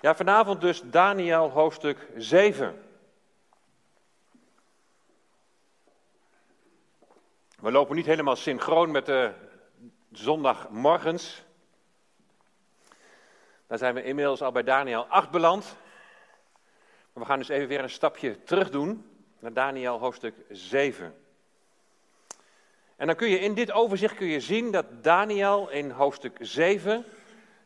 Ja, vanavond dus Daniel hoofdstuk 7. We lopen niet helemaal synchroon met de zondagmorgens. Daar zijn we inmiddels al bij Daniel 8 beland. Maar we gaan dus even weer een stapje terug doen naar Daniel hoofdstuk 7. En dan kun je in dit overzicht kun je zien dat Daniel in hoofdstuk 7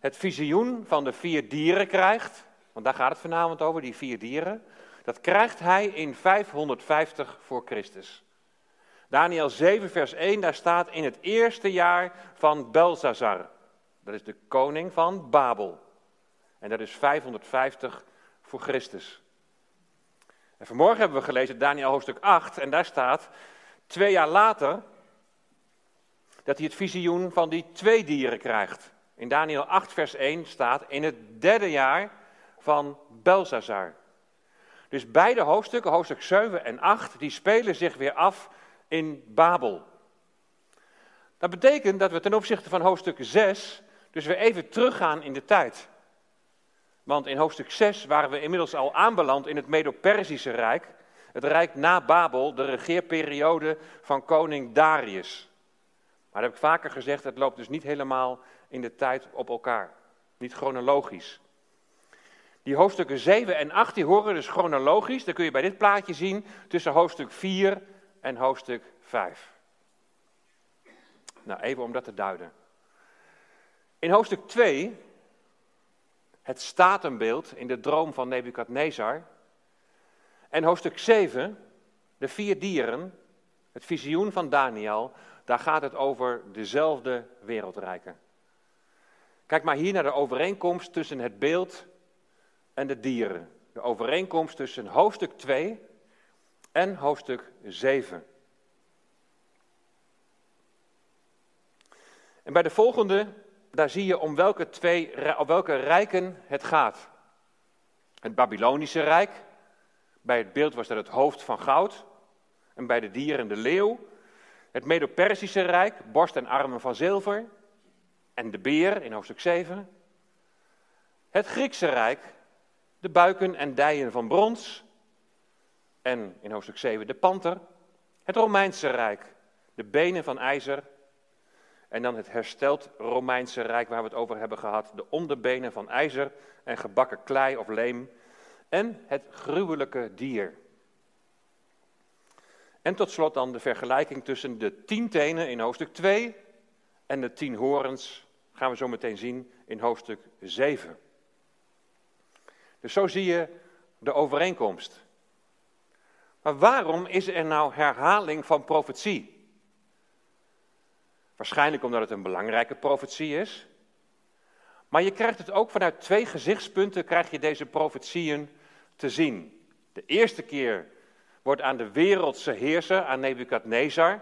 het visioen van de vier dieren krijgt. Want daar gaat het vanavond over, die vier dieren. Dat krijgt hij in 550 voor Christus. Daniel 7, vers 1, daar staat in het eerste jaar van Belsazar. Dat is de koning van Babel. En dat is 550 voor Christus. En vanmorgen hebben we gelezen Daniel hoofdstuk 8 en daar staat twee jaar later dat hij het visioen van die twee dieren krijgt. In Daniel 8 vers 1 staat in het derde jaar van Belsazar. Dus beide hoofdstukken, hoofdstuk 7 en 8, die spelen zich weer af in Babel. Dat betekent dat we ten opzichte van hoofdstuk 6 dus weer even teruggaan in de tijd. Want in hoofdstuk 6 waren we inmiddels al aanbeland in het Medo-Persische Rijk. Het rijk na Babel, de regeerperiode van koning Darius. Maar dat heb ik vaker gezegd, het loopt dus niet helemaal in de tijd op elkaar. Niet chronologisch. Die hoofdstukken 7 en 8 die horen dus chronologisch. Dat kun je bij dit plaatje zien tussen hoofdstuk 4 en hoofdstuk 5. Nou, even om dat te duiden. In hoofdstuk 2, het statenbeeld in de droom van Nebukadnezar. En hoofdstuk 7, de vier dieren, het visioen van Daniel, daar gaat het over dezelfde wereldrijken. Kijk maar hier naar de overeenkomst tussen het beeld en de dieren. De overeenkomst tussen hoofdstuk 2 en hoofdstuk 7. En bij de volgende, daar zie je om welke, twee, om welke rijken het gaat. Het Babylonische Rijk, bij het beeld was dat het hoofd van goud. En bij de dieren de leeuw. Het Medo-Persische Rijk, borst en armen van zilver. En de beer in hoofdstuk 7. Het Griekse Rijk, de buiken en dijen van brons. En in hoofdstuk 7 de panter. Het Romeinse Rijk, de benen van ijzer. En dan het hersteld Romeinse Rijk waar we het over hebben gehad. De onderbenen van ijzer en gebakken klei of leem. En het gruwelijke dier. En tot slot dan de vergelijking tussen de tien tenen in hoofdstuk 2 en de tien horens gaan we zo meteen zien in hoofdstuk 7. Dus zo zie je de overeenkomst. Maar waarom is er nou herhaling van profetie? Waarschijnlijk omdat het een belangrijke profetie is. Maar je krijgt het ook vanuit twee gezichtspunten, krijg je deze profetieën te zien. De eerste keer wordt aan de wereldse heerser, aan Nebukadnezar,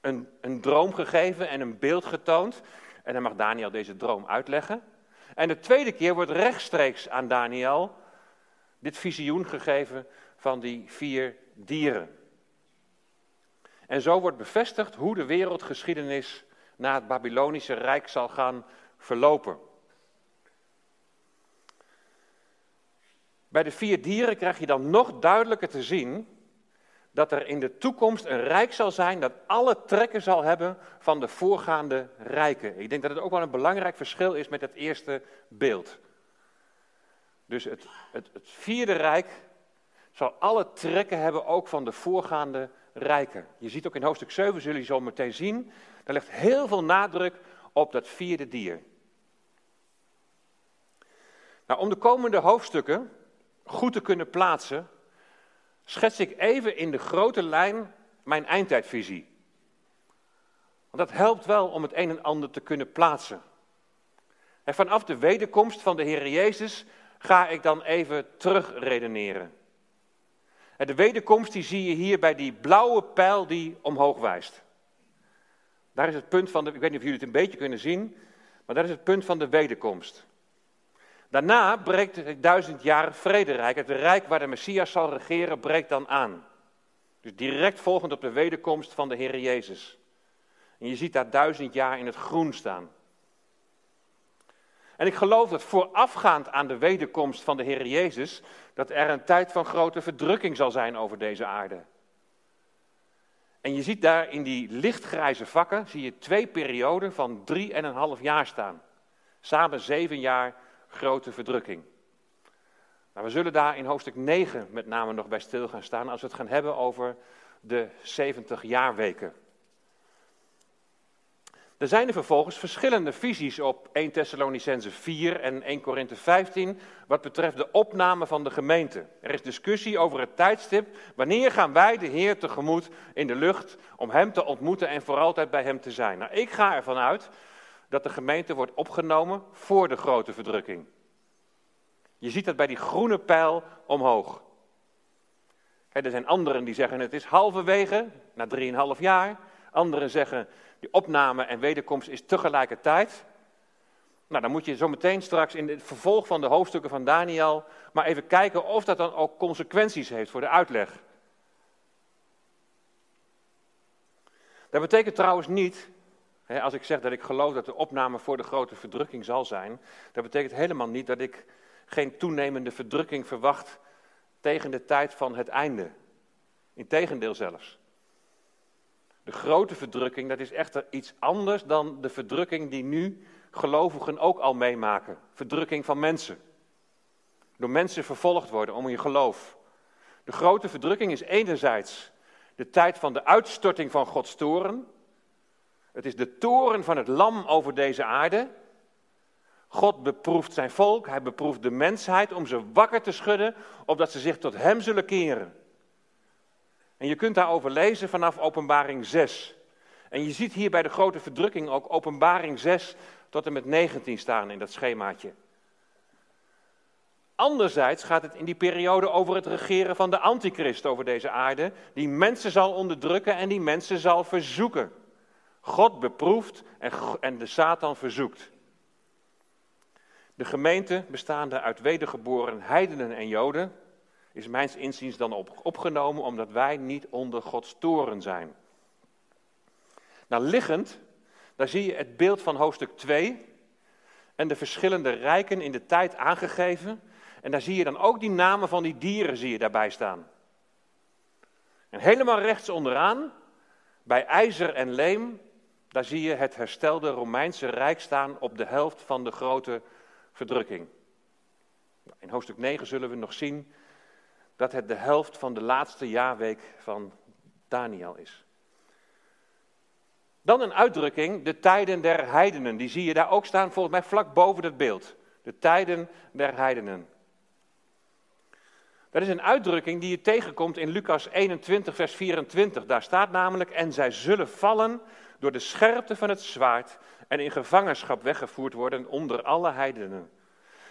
een, een droom gegeven en een beeld getoond. En dan mag Daniel deze droom uitleggen. En de tweede keer wordt rechtstreeks aan Daniel dit visioen gegeven van die vier dieren. En zo wordt bevestigd hoe de wereldgeschiedenis na het Babylonische Rijk zal gaan verlopen. Bij de vier dieren krijg je dan nog duidelijker te zien dat er in de toekomst een rijk zal zijn dat alle trekken zal hebben van de voorgaande rijken. Ik denk dat het ook wel een belangrijk verschil is met het eerste beeld. Dus het, het, het vierde rijk zal alle trekken hebben ook van de voorgaande rijken. Je ziet ook in hoofdstuk 7, zullen jullie zo meteen zien, daar ligt heel veel nadruk op dat vierde dier. Nou, om de komende hoofdstukken goed te kunnen plaatsen, schets ik even in de grote lijn mijn eindtijdvisie. Want dat helpt wel om het een en ander te kunnen plaatsen. En vanaf de wederkomst van de Heer Jezus ga ik dan even terugredeneren. En de wederkomst die zie je hier bij die blauwe pijl die omhoog wijst. Daar is het punt van de, ik weet niet of jullie het een beetje kunnen zien, maar dat is het punt van de wederkomst. Daarna breekt het duizend jaar vrederijk, het rijk waar de Messias zal regeren, breekt dan aan. Dus direct volgend op de wederkomst van de Heer Jezus. En je ziet daar duizend jaar in het groen staan. En ik geloof dat voorafgaand aan de wederkomst van de Heer Jezus, dat er een tijd van grote verdrukking zal zijn over deze aarde. En je ziet daar in die lichtgrijze vakken, zie je twee perioden van drie en een half jaar staan. Samen zeven jaar grote verdrukking. Nou, we zullen daar in hoofdstuk 9 met name nog bij stil gaan staan als we het gaan hebben over de 70 jaarweken. Er zijn er vervolgens verschillende visies op 1 Thessalonicense 4 en 1 Korinthe 15 wat betreft de opname van de gemeente. Er is discussie over het tijdstip. Wanneer gaan wij de Heer tegemoet in de lucht om Hem te ontmoeten en voor altijd bij Hem te zijn? Nou, ik ga ervan uit dat de gemeente wordt opgenomen voor de grote verdrukking. Je ziet dat bij die groene pijl omhoog. er zijn anderen die zeggen het is halverwege, na 3,5 jaar. Anderen zeggen die opname en wederkomst is tegelijkertijd. Nou, dan moet je zo meteen straks in het vervolg van de hoofdstukken van Daniel maar even kijken of dat dan ook consequenties heeft voor de uitleg. Dat betekent trouwens niet, als ik zeg dat ik geloof dat de opname voor de grote verdrukking zal zijn, dat betekent helemaal niet dat ik geen toenemende verdrukking verwacht tegen de tijd van het einde. Integendeel zelfs. De grote verdrukking, dat is echter iets anders dan de verdrukking die nu gelovigen ook al meemaken. Verdrukking van mensen. Door mensen vervolgd worden om je geloof. De grote verdrukking is enerzijds de tijd van de uitstorting van Gods toren. Het is de toren van het lam over deze aarde. God beproeft zijn volk, hij beproeft de mensheid om ze wakker te schudden, opdat ze zich tot hem zullen keren. En je kunt daarover lezen vanaf Openbaring 6. En je ziet hier bij de grote verdrukking ook Openbaring 6 tot en met 19 staan in dat schemaatje. Anderzijds gaat het in die periode over het regeren van de antichrist over deze aarde, die mensen zal onderdrukken en die mensen zal verzoeken. God beproeft en, de Satan verzoekt. De gemeente, bestaande uit wedergeboren heidenen en joden, is mijns inziens dan op, opgenomen omdat wij niet onder Gods toren zijn. Nou, liggend, daar zie je het beeld van hoofdstuk 2 en de verschillende rijken in de tijd aangegeven. En daar zie je dan ook die namen van die dieren zie je daarbij staan. En helemaal rechts onderaan, bij ijzer en leem, daar zie je het herstelde Romeinse Rijk staan op de helft van de grote verdrukking. In hoofdstuk 9 zullen we nog zien dat het de helft van de laatste jaarweek van Daniel is. Dan een uitdrukking, de tijden der heidenen. Die zie je daar ook staan, volgens mij vlak boven het beeld. De tijden der heidenen. Dat is een uitdrukking die je tegenkomt in Lucas 21, vers 24. Daar staat namelijk, en zij zullen vallen door de scherpte van het zwaard en in gevangenschap weggevoerd worden onder alle heidenen.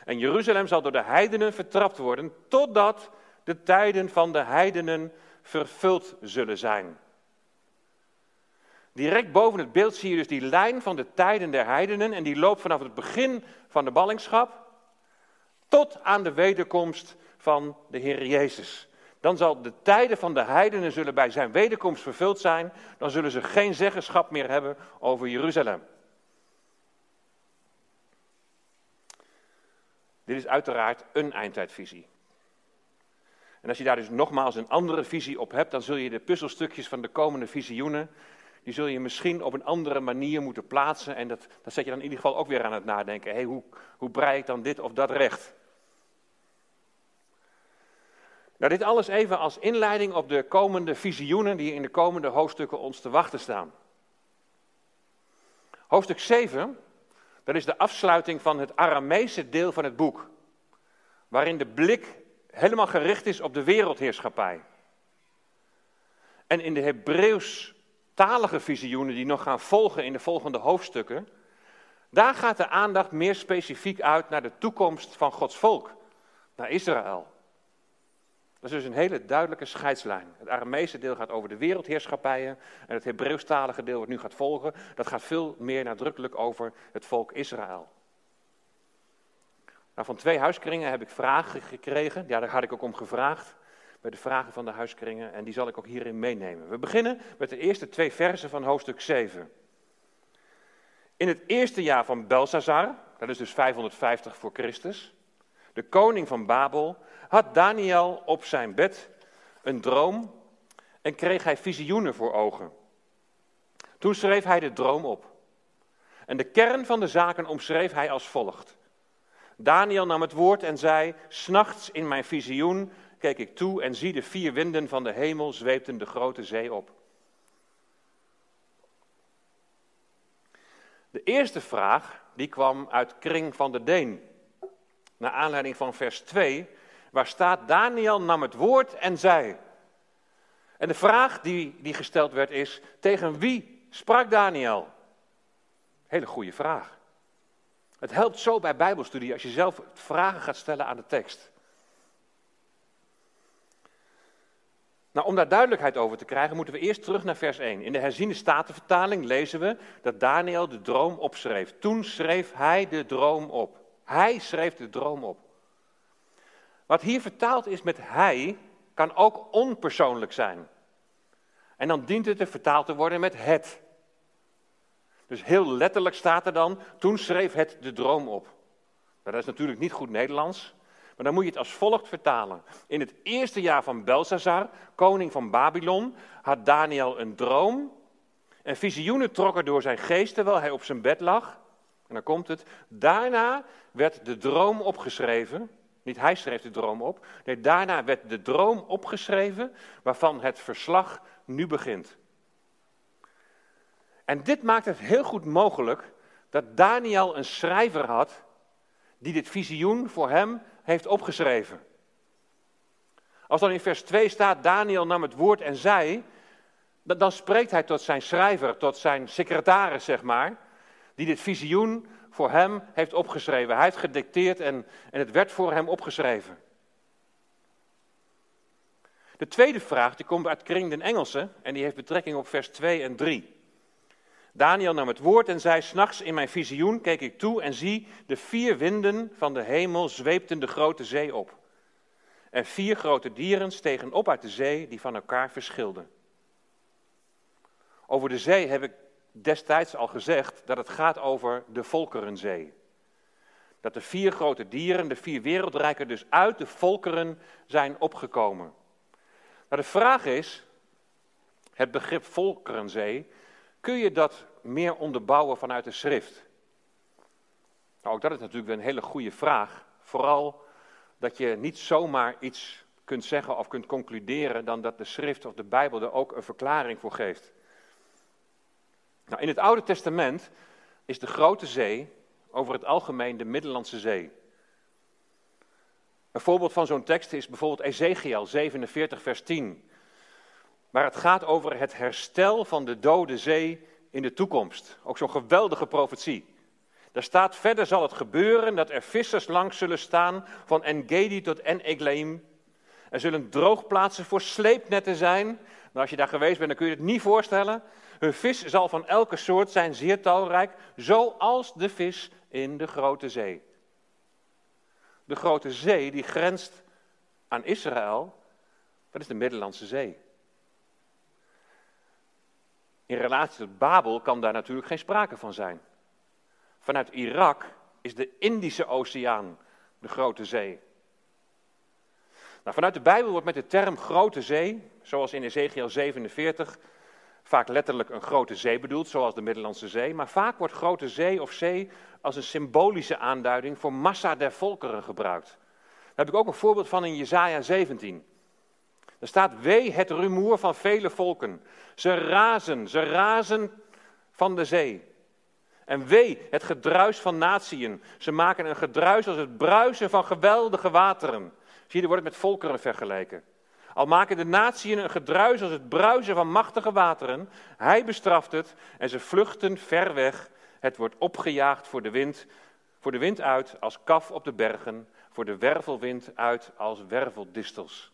En Jeruzalem zal door de heidenen vertrapt worden, totdat de tijden van de heidenen vervuld zullen zijn. Direct boven het beeld zie je dus die lijn van de tijden der heidenen en die loopt vanaf het begin van de ballingschap tot aan de wederkomst van de Heer Jezus. Dan zal de tijden van de heidenen zullen bij zijn wederkomst vervuld zijn. Dan zullen ze geen zeggenschap meer hebben over Jeruzalem. Dit is uiteraard een eindtijdvisie. En als je daar dus nogmaals een andere visie op hebt, dan zul je de puzzelstukjes van de komende visioenen, die zul je misschien op een andere manier moeten plaatsen. En dat, dat zet je dan in ieder geval ook weer aan het nadenken. Hey, hoe, hoe brei ik dan dit of dat recht? Nou, dit alles even als inleiding op de komende visioenen die in de komende hoofdstukken ons te wachten staan. Hoofdstuk 7, dat is de afsluiting van het Arameese deel van het boek. Waarin de blik helemaal gericht is op de wereldheerschappij. En in de Hebreeuws-talige visioenen die nog gaan volgen in de volgende hoofdstukken, daar gaat de aandacht meer specifiek uit naar de toekomst van Gods volk, naar Israël. Is dus een hele duidelijke scheidslijn. Het Aramese deel gaat over de wereldheerschappijen en het Hebreeuwstalige deel wat nu gaat volgen, dat gaat veel meer nadrukkelijk over het volk Israël. Nou, van twee huiskringen heb ik vragen gekregen. Ja, daar had ik ook om gevraagd. Bij de vragen van de huiskringen. En die zal ik ook hierin meenemen. We beginnen met de eerste twee versen van hoofdstuk 7. In het eerste jaar van Belsazar, dat is dus 550 voor Christus, de koning van Babel, had Daniel op zijn bed een droom en kreeg hij visioenen voor ogen. Toen schreef hij de droom op. En de kern van de zaken omschreef hij als volgt. Daniel nam het woord en zei: S'nachts in mijn visioen keek ik toe en zie de vier winden van de hemel zweepten de grote zee op. De eerste vraag die kwam uit Kring van de Deen. Naar aanleiding van vers 2, waar staat Daniel nam het woord en zei. En de vraag die, die gesteld werd is, tegen wie sprak Daniel? Hele goede vraag. Het helpt zo bij Bijbelstudie als je zelf vragen gaat stellen aan de tekst. Nou, om daar duidelijkheid over te krijgen, moeten we eerst terug naar vers 1. In de herziende statenvertaling lezen we dat Daniel de droom opschreef. Toen schreef hij de droom op. Hij schreef de droom op. Wat hier vertaald is met hij, kan ook onpersoonlijk zijn. En dan dient het te vertaald te worden met het. Dus heel letterlijk staat er dan, toen schreef het de droom op. Dat is natuurlijk niet goed Nederlands, maar dan moet je het als volgt vertalen. In het eerste jaar van Belshazzar, koning van Babylon, had Daniel een droom. En visioenen trokken door zijn geest terwijl hij op zijn bed lag. En dan komt het. Daarna werd de droom opgeschreven. Niet hij schreef de droom op. Nee, daarna werd de droom opgeschreven waarvan het verslag nu begint. En dit maakt het heel goed mogelijk dat Daniel een schrijver had die dit visioen voor hem heeft opgeschreven. Als dan in vers 2 staat, Daniel nam het woord en zei, dan spreekt hij tot zijn schrijver, tot zijn secretaris, zeg maar, die dit visioen voor hem heeft opgeschreven. Hij heeft gedicteerd en, en het werd voor hem opgeschreven. De tweede vraag die komt uit Kring den Engelse en die heeft betrekking op vers 2 en 3. Daniel nam het woord en zei: S'nachts in mijn visioen keek ik toe en zie de vier winden van de hemel zweepten de grote zee op. En vier grote dieren stegen op uit de zee die van elkaar verschilden. Over de zee heb ik destijds al gezegd dat het gaat over de Volkerenzee. Dat de vier grote dieren, de vier wereldrijken, dus uit de volkeren zijn opgekomen. Maar de vraag is, het begrip Volkerenzee, kun je dat meer onderbouwen vanuit de schrift? Nou, ook dat is natuurlijk een hele goede vraag. Vooral dat je niet zomaar iets kunt zeggen of kunt concluderen dan dat de schrift of de Bijbel er ook een verklaring voor geeft. Nou, in het Oude Testament is de Grote Zee over het algemeen de Middellandse Zee. Een voorbeeld van zo'n tekst is bijvoorbeeld Ezekiel 47, vers 10. Waar het gaat over het herstel van de dode zee in de toekomst. Ook zo'n geweldige profetie. Daar staat verder zal het gebeuren dat er vissers langs zullen staan van Engedi tot En-Eglaim. Er zullen droogplaatsen voor sleepnetten zijn. Nou, als je daar geweest bent, dan kun je het niet voorstellen. Hun vis zal van elke soort zijn, zeer talrijk, zoals de vis in de grote zee. De grote zee die grenst aan Israël, dat is de Middellandse Zee. In relatie tot Babel kan daar natuurlijk geen sprake van zijn. Vanuit Irak is de Indische Oceaan de Grote Zee. Nou, vanuit de Bijbel wordt met de term Grote Zee, zoals in Ezekiel 47, vaak letterlijk een grote zee bedoeld, zoals de Middellandse Zee. Maar vaak wordt Grote Zee of zee als een symbolische aanduiding voor massa der volkeren gebruikt. Daar heb ik ook een voorbeeld van in Jesaja 17. Er staat, wee het rumoer van vele volken. Ze razen, ze razen van de zee. En wee het gedruis van natieën. Ze maken een gedruis als het bruisen van geweldige wateren. Zie je, er wordt het met volkeren vergeleken. Al maken de natieën een gedruis als het bruisen van machtige wateren. Hij bestraft het en ze vluchten ver weg. Het wordt opgejaagd voor de wind, voor de wind uit als kaf op de bergen, voor de wervelwind uit als werveldistels.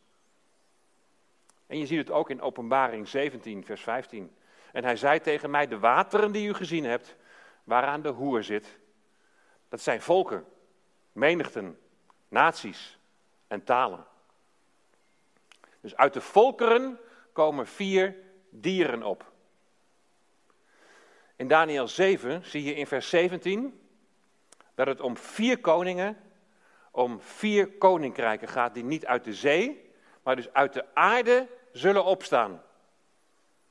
En je ziet het ook in Openbaring 17, vers 15. En hij zei tegen mij, de wateren die u gezien hebt, waaraan de hoer zit, dat zijn volken, menigten, naties en talen. Dus uit de volkeren komen vier dieren op. In Daniel 7 zie je in vers 17 dat het om vier koningen, om vier koninkrijken gaat die niet uit de zee, maar dus uit de aarde zullen opstaan.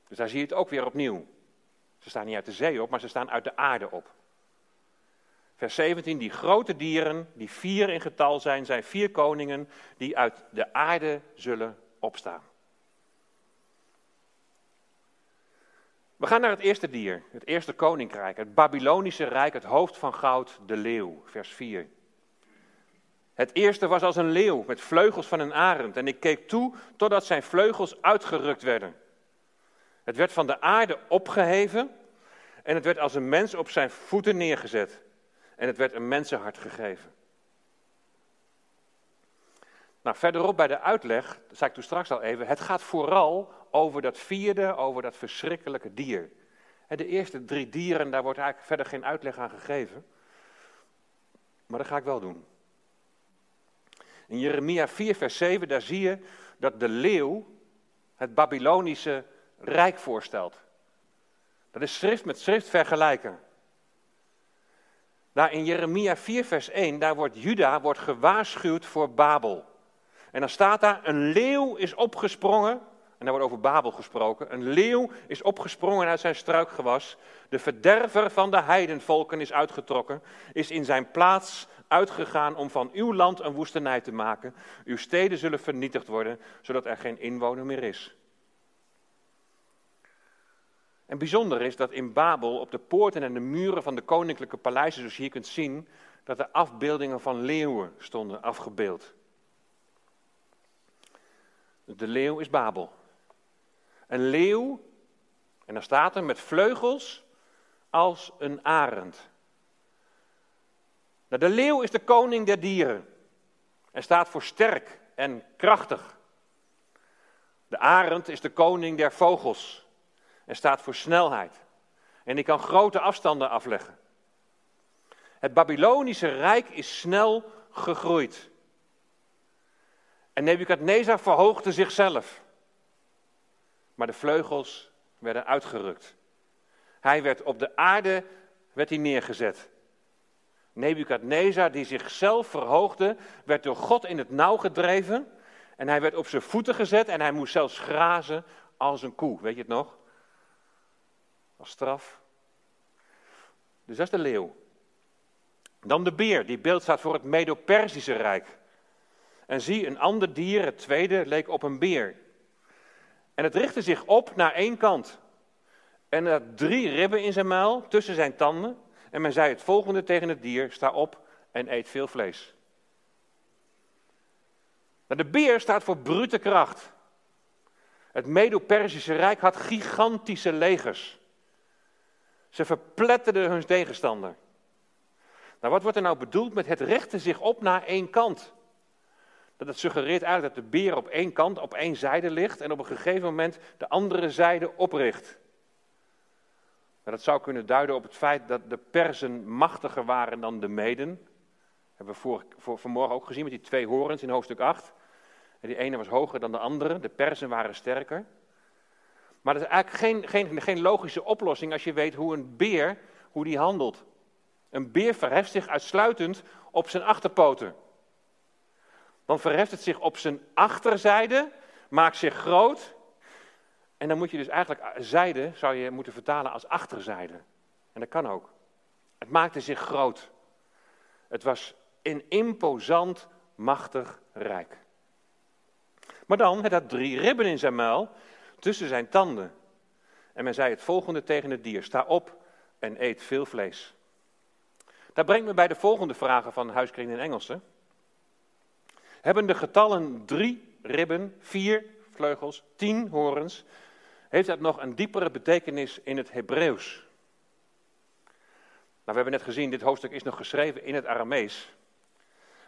Dus daar zie je het ook weer opnieuw. Ze staan niet uit de zee op, maar ze staan uit de aarde op. Vers 17, die grote dieren, die vier in getal zijn, zijn vier koningen die uit de aarde zullen opstaan. We gaan naar het eerste dier, het eerste koninkrijk, het Babylonische rijk, het hoofd van goud, de leeuw, vers 4. Het eerste was als een leeuw met vleugels van een arend en ik keek toe totdat zijn vleugels uitgerukt werden. Het werd van de aarde opgeheven en het werd als een mens op zijn voeten neergezet en het werd een mensenhart gegeven. Nou, verderop bij de uitleg, dat zei ik toen straks al even, het gaat vooral over dat vierde, over dat verschrikkelijke dier. De eerste drie dieren, daar wordt eigenlijk verder geen uitleg aan gegeven. Maar dat ga ik wel doen. In Jeremia 4, vers 7, daar zie je dat de leeuw het Babylonische rijk voorstelt. Dat is schrift met schrift vergelijken. Daar in Jeremia 4, vers 1, daar wordt Juda wordt gewaarschuwd voor Babel. En dan staat daar, een leeuw is opgesprongen, en daar wordt over Babel gesproken, een leeuw is opgesprongen uit zijn struikgewas, de verderver van de heidenvolken is uitgetrokken, is in zijn plaats uitgegaan om van uw land een woestenij te maken. Uw steden zullen vernietigd worden, zodat er geen inwoner meer is. En bijzonder is dat in Babel op de poorten en de muren van de koninklijke paleizen, zoals je hier kunt zien, dat er afbeeldingen van leeuwen stonden afgebeeld. De leeuw is Babel. Een leeuw, en dan staat er met vleugels als een arend. Nou, de leeuw is de koning der dieren en staat voor sterk en krachtig. De arend is de koning der vogels en staat voor snelheid. En die kan grote afstanden afleggen. Het Babylonische Rijk is snel gegroeid. En Nebukadnezar verhoogde zichzelf. Maar de vleugels werden uitgerukt. Hij werd op de aarde werd hij neergezet. Nebukadnezar, die zichzelf verhoogde, werd door God in het nauw gedreven. En hij werd op zijn voeten gezet en hij moest zelfs grazen als een koe. Weet je het nog? Als straf. Dus dat is de leeuw. Dan de beer, die beeld staat voor het Medo-Persische Rijk. En zie, een ander dier, het tweede, leek op een beer. En het richtte zich op naar één kant. En er had drie ribben in zijn muil, tussen zijn tanden. En men zei het volgende tegen het dier: sta op en eet veel vlees. De beer staat voor brute kracht. Het Medo-Persische Rijk had gigantische legers. Ze verpletterden hun tegenstander. Nou, wat wordt er nou bedoeld met het rechten zich op naar één kant? Dat suggereert eigenlijk dat de beer op één kant, op één zijde ligt en op een gegeven moment de andere zijde opricht. Maar dat zou kunnen duiden op het feit dat de Persen machtiger waren dan de Meden. Dat hebben we voor, vanmorgen ook gezien met die twee horens in hoofdstuk 8. En die ene was hoger dan de andere, de Persen waren sterker. Maar dat is eigenlijk geen, geen, geen logische oplossing als je weet hoe een beer, hoe die handelt. Een beer verheft zich uitsluitend op zijn achterpoten. Dan verheft het zich op zijn achterzijde, maakt zich groot en dan moet je dus eigenlijk zijde, zou je moeten vertalen als achterzijde. En dat kan ook. Het maakte zich groot. Het was een imposant, machtig rijk. Maar dan, het had drie ribben in zijn muil, tussen zijn tanden. En men zei het volgende tegen het dier, sta op en eet veel vlees. Dat brengt me bij de volgende vragen van Huiskring in Engelsen. Hebben de getallen drie ribben, vier vleugels, tien horens heeft dat nog een diepere betekenis in het Hebreeuws. Nou, we hebben net gezien, dit hoofdstuk is nog geschreven in het Aramees.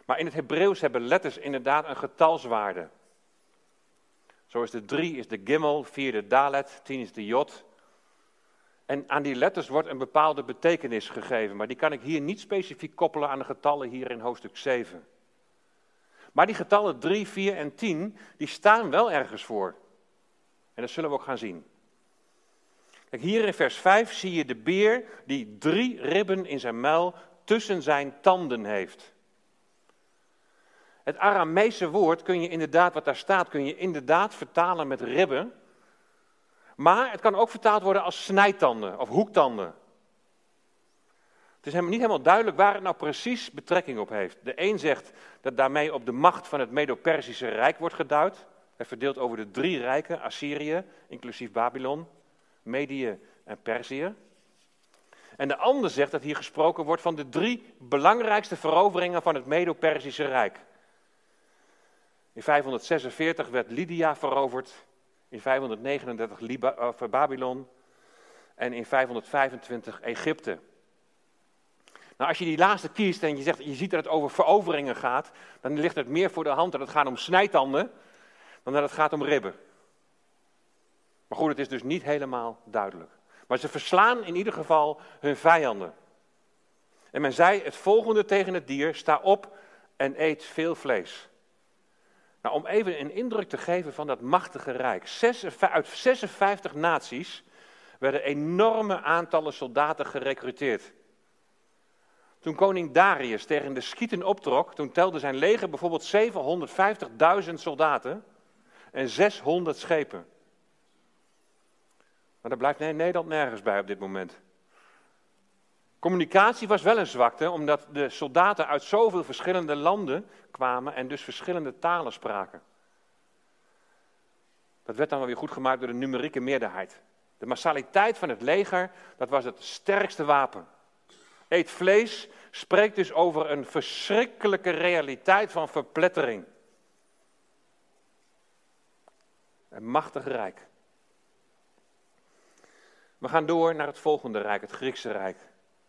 Maar in het Hebreeuws hebben letters inderdaad een getalswaarde. Zo is de 3 is de gimel, 4 de dalet, 10 is de jot. En aan die letters wordt een bepaalde betekenis gegeven, maar die kan ik hier niet specifiek koppelen aan de getallen hier in hoofdstuk 7. Maar die getallen 3, 4 en 10, die staan wel ergens voor. En dat zullen we ook gaan zien. Kijk, hier in vers 5 zie je de beer die drie ribben in zijn muil tussen zijn tanden heeft. Het Arameese woord kun je inderdaad, wat daar staat, kun je inderdaad vertalen met ribben. Maar het kan ook vertaald worden als snijtanden of hoektanden. Het is niet helemaal duidelijk waar het nou precies betrekking op heeft. De een zegt dat daarmee op de macht van het Medo-Persische Rijk wordt geduid. Hij verdeelt over de drie rijken, Assyrië, inclusief Babylon, Medië en Perzië. En de ander zegt dat hier gesproken wordt van de drie belangrijkste veroveringen van het Medo-Persische Rijk. In 546 werd Lydia veroverd, in 539 Liba, Babylon en in 525 Egypte. Nou, als je die laatste kiest en je, zegt, je ziet dat het over veroveringen gaat, dan ligt het meer voor de hand dat het gaat om snijtanden dan dat het gaat om ribben. Maar goed, het is dus niet helemaal duidelijk. Maar ze verslaan in ieder geval hun vijanden. En men zei het volgende tegen het dier: sta op en eet veel vlees. Nou, om even een indruk te geven van dat machtige rijk. Uit 56 naties werden enorme aantallen soldaten gerekruteerd. Toen koning Darius tegen de Schieten optrok, toen telde zijn leger bijvoorbeeld 750.000 soldaten en 600 schepen. Maar daar blijft Nederland nergens bij op dit moment. Communicatie was wel een zwakte, omdat de soldaten uit zoveel verschillende landen kwamen en dus verschillende talen spraken. Dat werd dan wel weer goed gemaakt door de numerieke meerderheid. De massaliteit van het leger, dat was het sterkste wapen. Eet vlees spreekt dus over een verschrikkelijke realiteit van verplettering. Een machtig rijk. We gaan door naar het volgende rijk, het Griekse rijk.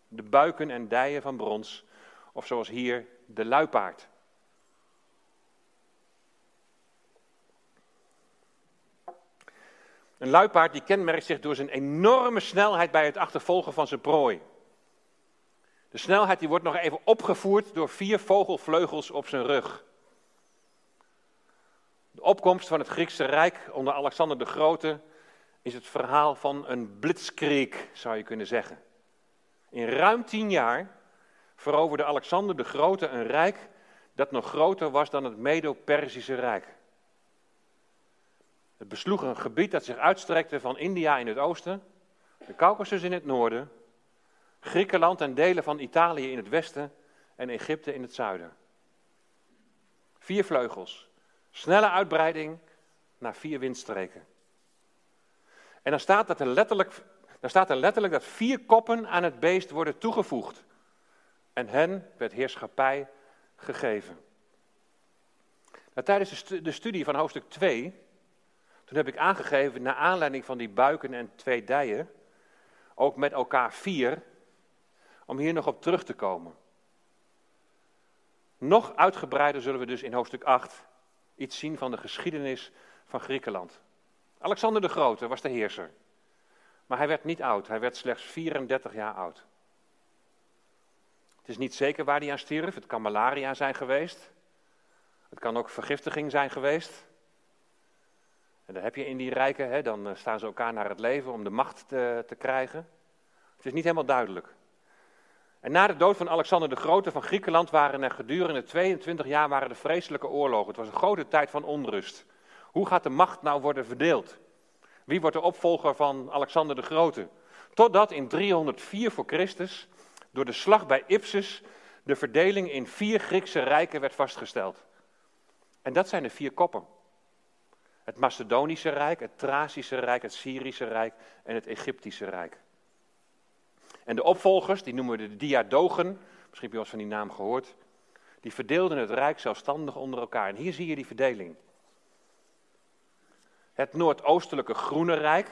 De buiken en dijen van brons, of zoals hier, de luipaard. Een luipaard die kenmerkt zich door zijn enorme snelheid bij het achtervolgen van zijn prooi. De snelheid die wordt nog even opgevoerd door vier vogelvleugels op zijn rug. De opkomst van het Griekse Rijk onder Alexander de Grote is het verhaal van een blitzkrieg, zou je kunnen zeggen. In ruim tien jaar veroverde Alexander de Grote een rijk dat nog groter was dan het Medo-Persische Rijk. Het besloeg een gebied dat zich uitstrekte van India in het oosten, de Caucasus in het noorden, Griekenland en delen van Italië in het westen en Egypte in het zuiden. Vier vleugels, snelle uitbreiding naar vier windstreken. En dan staat, dat er letterlijk, dan staat er letterlijk dat vier koppen aan het beest worden toegevoegd. En hen werd heerschappij gegeven. Nou, tijdens de studie van hoofdstuk 2, toen heb ik aangegeven, naar aanleiding van die buiken en twee dijen, ook met elkaar vier, om hier nog op terug te komen. Nog uitgebreider zullen we dus in hoofdstuk 8 iets zien van de geschiedenis van Griekenland. Alexander de Grote was de heerser. Maar hij werd niet oud, hij werd slechts 34 jaar oud. Het is niet zeker waar hij aan stierf. Het kan malaria zijn geweest. Het kan ook vergiftiging zijn geweest. En dan heb je in die rijken, hè, dan eh, staan ze elkaar naar het leven om de macht te, te krijgen. Het is niet helemaal duidelijk. En na de dood van Alexander de Grote van Griekenland waren er gedurende 22 jaar waren er vreselijke oorlogen. Het was een grote tijd van onrust. Hoe gaat de macht nou worden verdeeld? Wie wordt de opvolger van Alexander de Grote? Totdat in 304 voor Christus door de slag bij Ipsus de verdeling in vier Griekse rijken werd vastgesteld. En dat zijn de vier koppen. Het Macedonische Rijk, het Tracische Rijk, het Syrische Rijk en het Egyptische Rijk. En de opvolgers, die noemen we de diadogen, misschien heb je wel eens van die naam gehoord, die verdeelden het rijk zelfstandig onder elkaar. En hier zie je die verdeling. Het noordoostelijke Groene Rijk,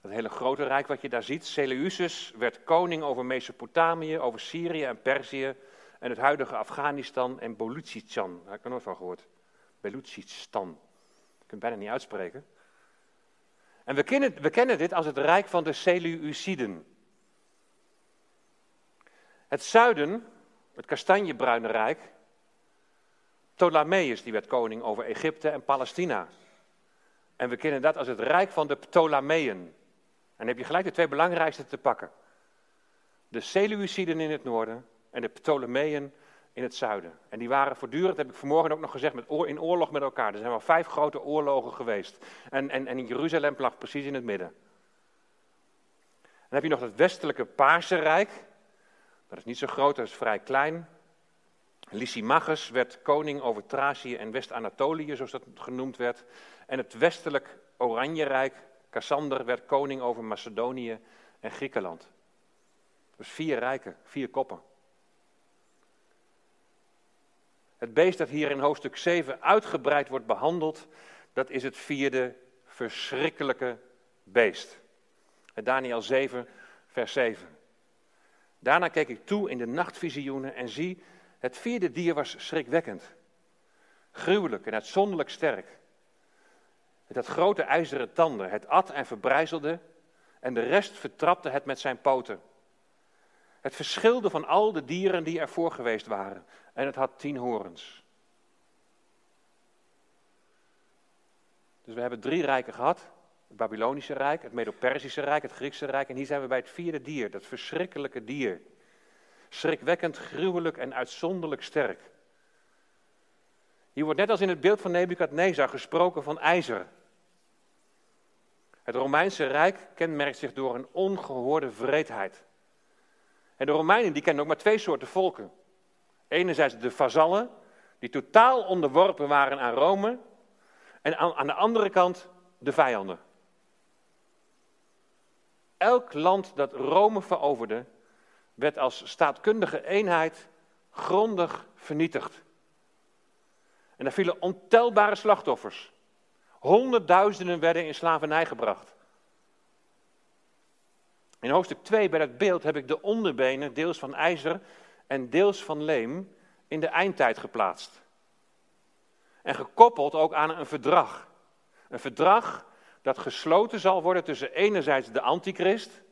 dat hele grote rijk wat je daar ziet. Seleucus werd koning over Mesopotamië, over Syrië en Perzië en het huidige Afghanistan en Balochistan. Daar heb ik er nooit van gehoord. Balochistan. Ik kan het bijna niet uitspreken. En we kennen, we kennen dit als het rijk van de Seleuciden. Het zuiden, het kastanjebruine rijk, Ptolemeus die werd koning over Egypte en Palestina. En we kennen dat als het rijk van de Ptolemeën. En dan heb je gelijk de twee belangrijkste te pakken. de Seleuciden in het noorden en de Ptolemeeën in het zuiden. En die waren voortdurend, heb ik vanmorgen ook nog gezegd, met in oorlog met elkaar. Er zijn wel vijf grote oorlogen geweest. En, en, en Jeruzalem lag precies in het midden. Dan heb je nog het westelijke Paarse Rijk. Dat is niet zo groot, dat is vrij klein. Lysimachus werd koning over Thracië en West-Anatolië, zoals dat genoemd werd. En het westelijk Oranje Rijk, Cassander, werd koning over Macedonië en Griekenland. Dus vier rijken, vier koppen. Het beest dat hier in hoofdstuk 7 uitgebreid wordt behandeld, dat is het vierde verschrikkelijke beest. Daniel 7, vers 7. Daarna keek ik toe in de nachtvisioenen en zie, het vierde dier was schrikwekkend. Gruwelijk en uitzonderlijk sterk. Het had grote ijzeren tanden, het at en verbrijzelde en de rest vertrapte het met zijn poten. Het verschilde van al de dieren die ervoor geweest waren. En het had tien horens. Dus we hebben drie rijken gehad. Het Babylonische Rijk, het Medo-Persische Rijk, het Griekse Rijk. En hier zijn we bij het vierde dier, dat verschrikkelijke dier. Schrikwekkend, gruwelijk en uitzonderlijk sterk. Hier wordt net als in het beeld van Nebukadnezar gesproken van ijzer. Het Romeinse Rijk kenmerkt zich door een ongehoorde vreedheid. En de Romeinen die kennen ook maar twee soorten volken. Enerzijds de vazallen, die totaal onderworpen waren aan Rome. En aan, aan de andere kant de vijanden. Elk land dat Rome veroverde, werd als staatkundige eenheid grondig vernietigd. En daar vielen ontelbare slachtoffers. Honderdduizenden werden in slavernij gebracht. In hoofdstuk 2 bij dat beeld heb ik de onderbenen, deels van ijzer en deels van leem, in de eindtijd geplaatst. En gekoppeld ook aan een verdrag. Een verdrag dat gesloten zal worden tussen enerzijds de antichrist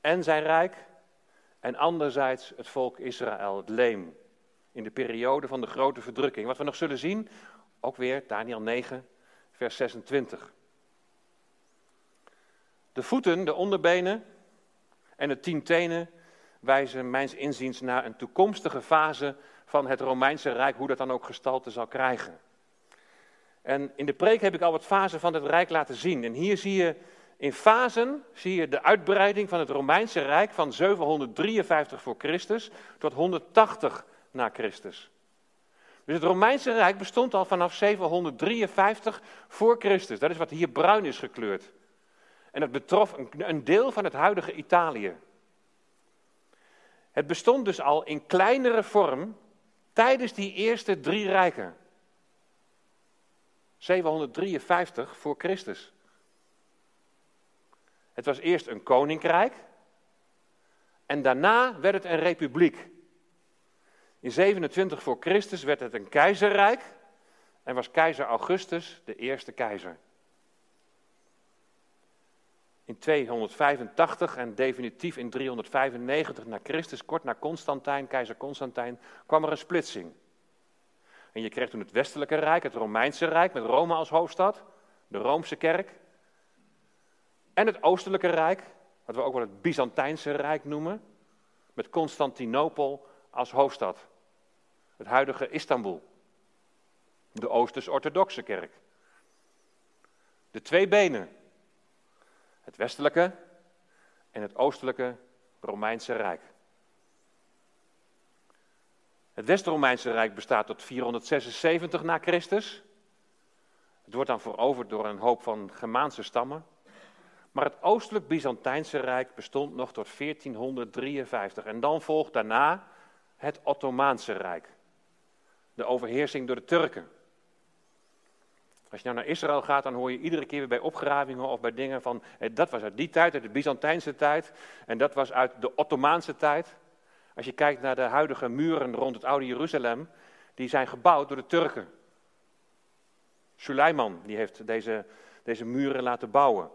en zijn rijk, en anderzijds het volk Israël, het leem, in de periode van de grote verdrukking. Wat we nog zullen zien, ook weer Daniel 9, vers 26. De voeten, de onderbenen en de tien tenen wijzen mijns inziens naar een toekomstige fase van het Romeinse Rijk, hoe dat dan ook gestalte zal krijgen. En in de preek heb ik al wat fasen van het Rijk laten zien. En hier zie je in fasen zie je de uitbreiding van het Romeinse Rijk van 753 voor Christus tot 180 na Christus. Dus het Romeinse Rijk bestond al vanaf 753 voor Christus. Dat is wat hier bruin is gekleurd. En dat betrof een deel van het huidige Italië. Het bestond dus al in kleinere vorm tijdens die eerste drie rijken. 753 voor Christus. Het was eerst een koninkrijk en daarna werd het een republiek. In 27 voor Christus werd het een keizerrijk en was keizer Augustus de eerste keizer. In 285 en definitief in 395 na Christus, kort na Constantijn, keizer Constantijn, kwam er een splitsing. En je kreeg toen het westelijke rijk, het Romeinse rijk, met Rome als hoofdstad, de Roomse kerk. En het oostelijke rijk, wat we ook wel het Byzantijnse rijk noemen, met Constantinopel als hoofdstad. Het huidige Istanbul. De Oosters-orthodoxe kerk. De twee benen, het westelijke en het oostelijke Romeinse Rijk. Het West-Romeinse Rijk bestaat tot 476 na Christus. Het wordt dan veroverd door een hoop van Germaanse stammen. Maar het oostelijk Byzantijnse Rijk bestond nog tot 1453. En dan volgt daarna het Ottomaanse Rijk. De overheersing door de Turken. Als je nou naar Israël gaat, dan hoor je iedere keer weer bij opgravingen of bij dingen van, eh, dat was uit die tijd, uit de Byzantijnse tijd, en dat was uit de Ottomaanse tijd. Als je kijkt naar de huidige muren rond het oude Jeruzalem, die zijn gebouwd door de Turken. Suleiman, die heeft deze, deze muren laten bouwen.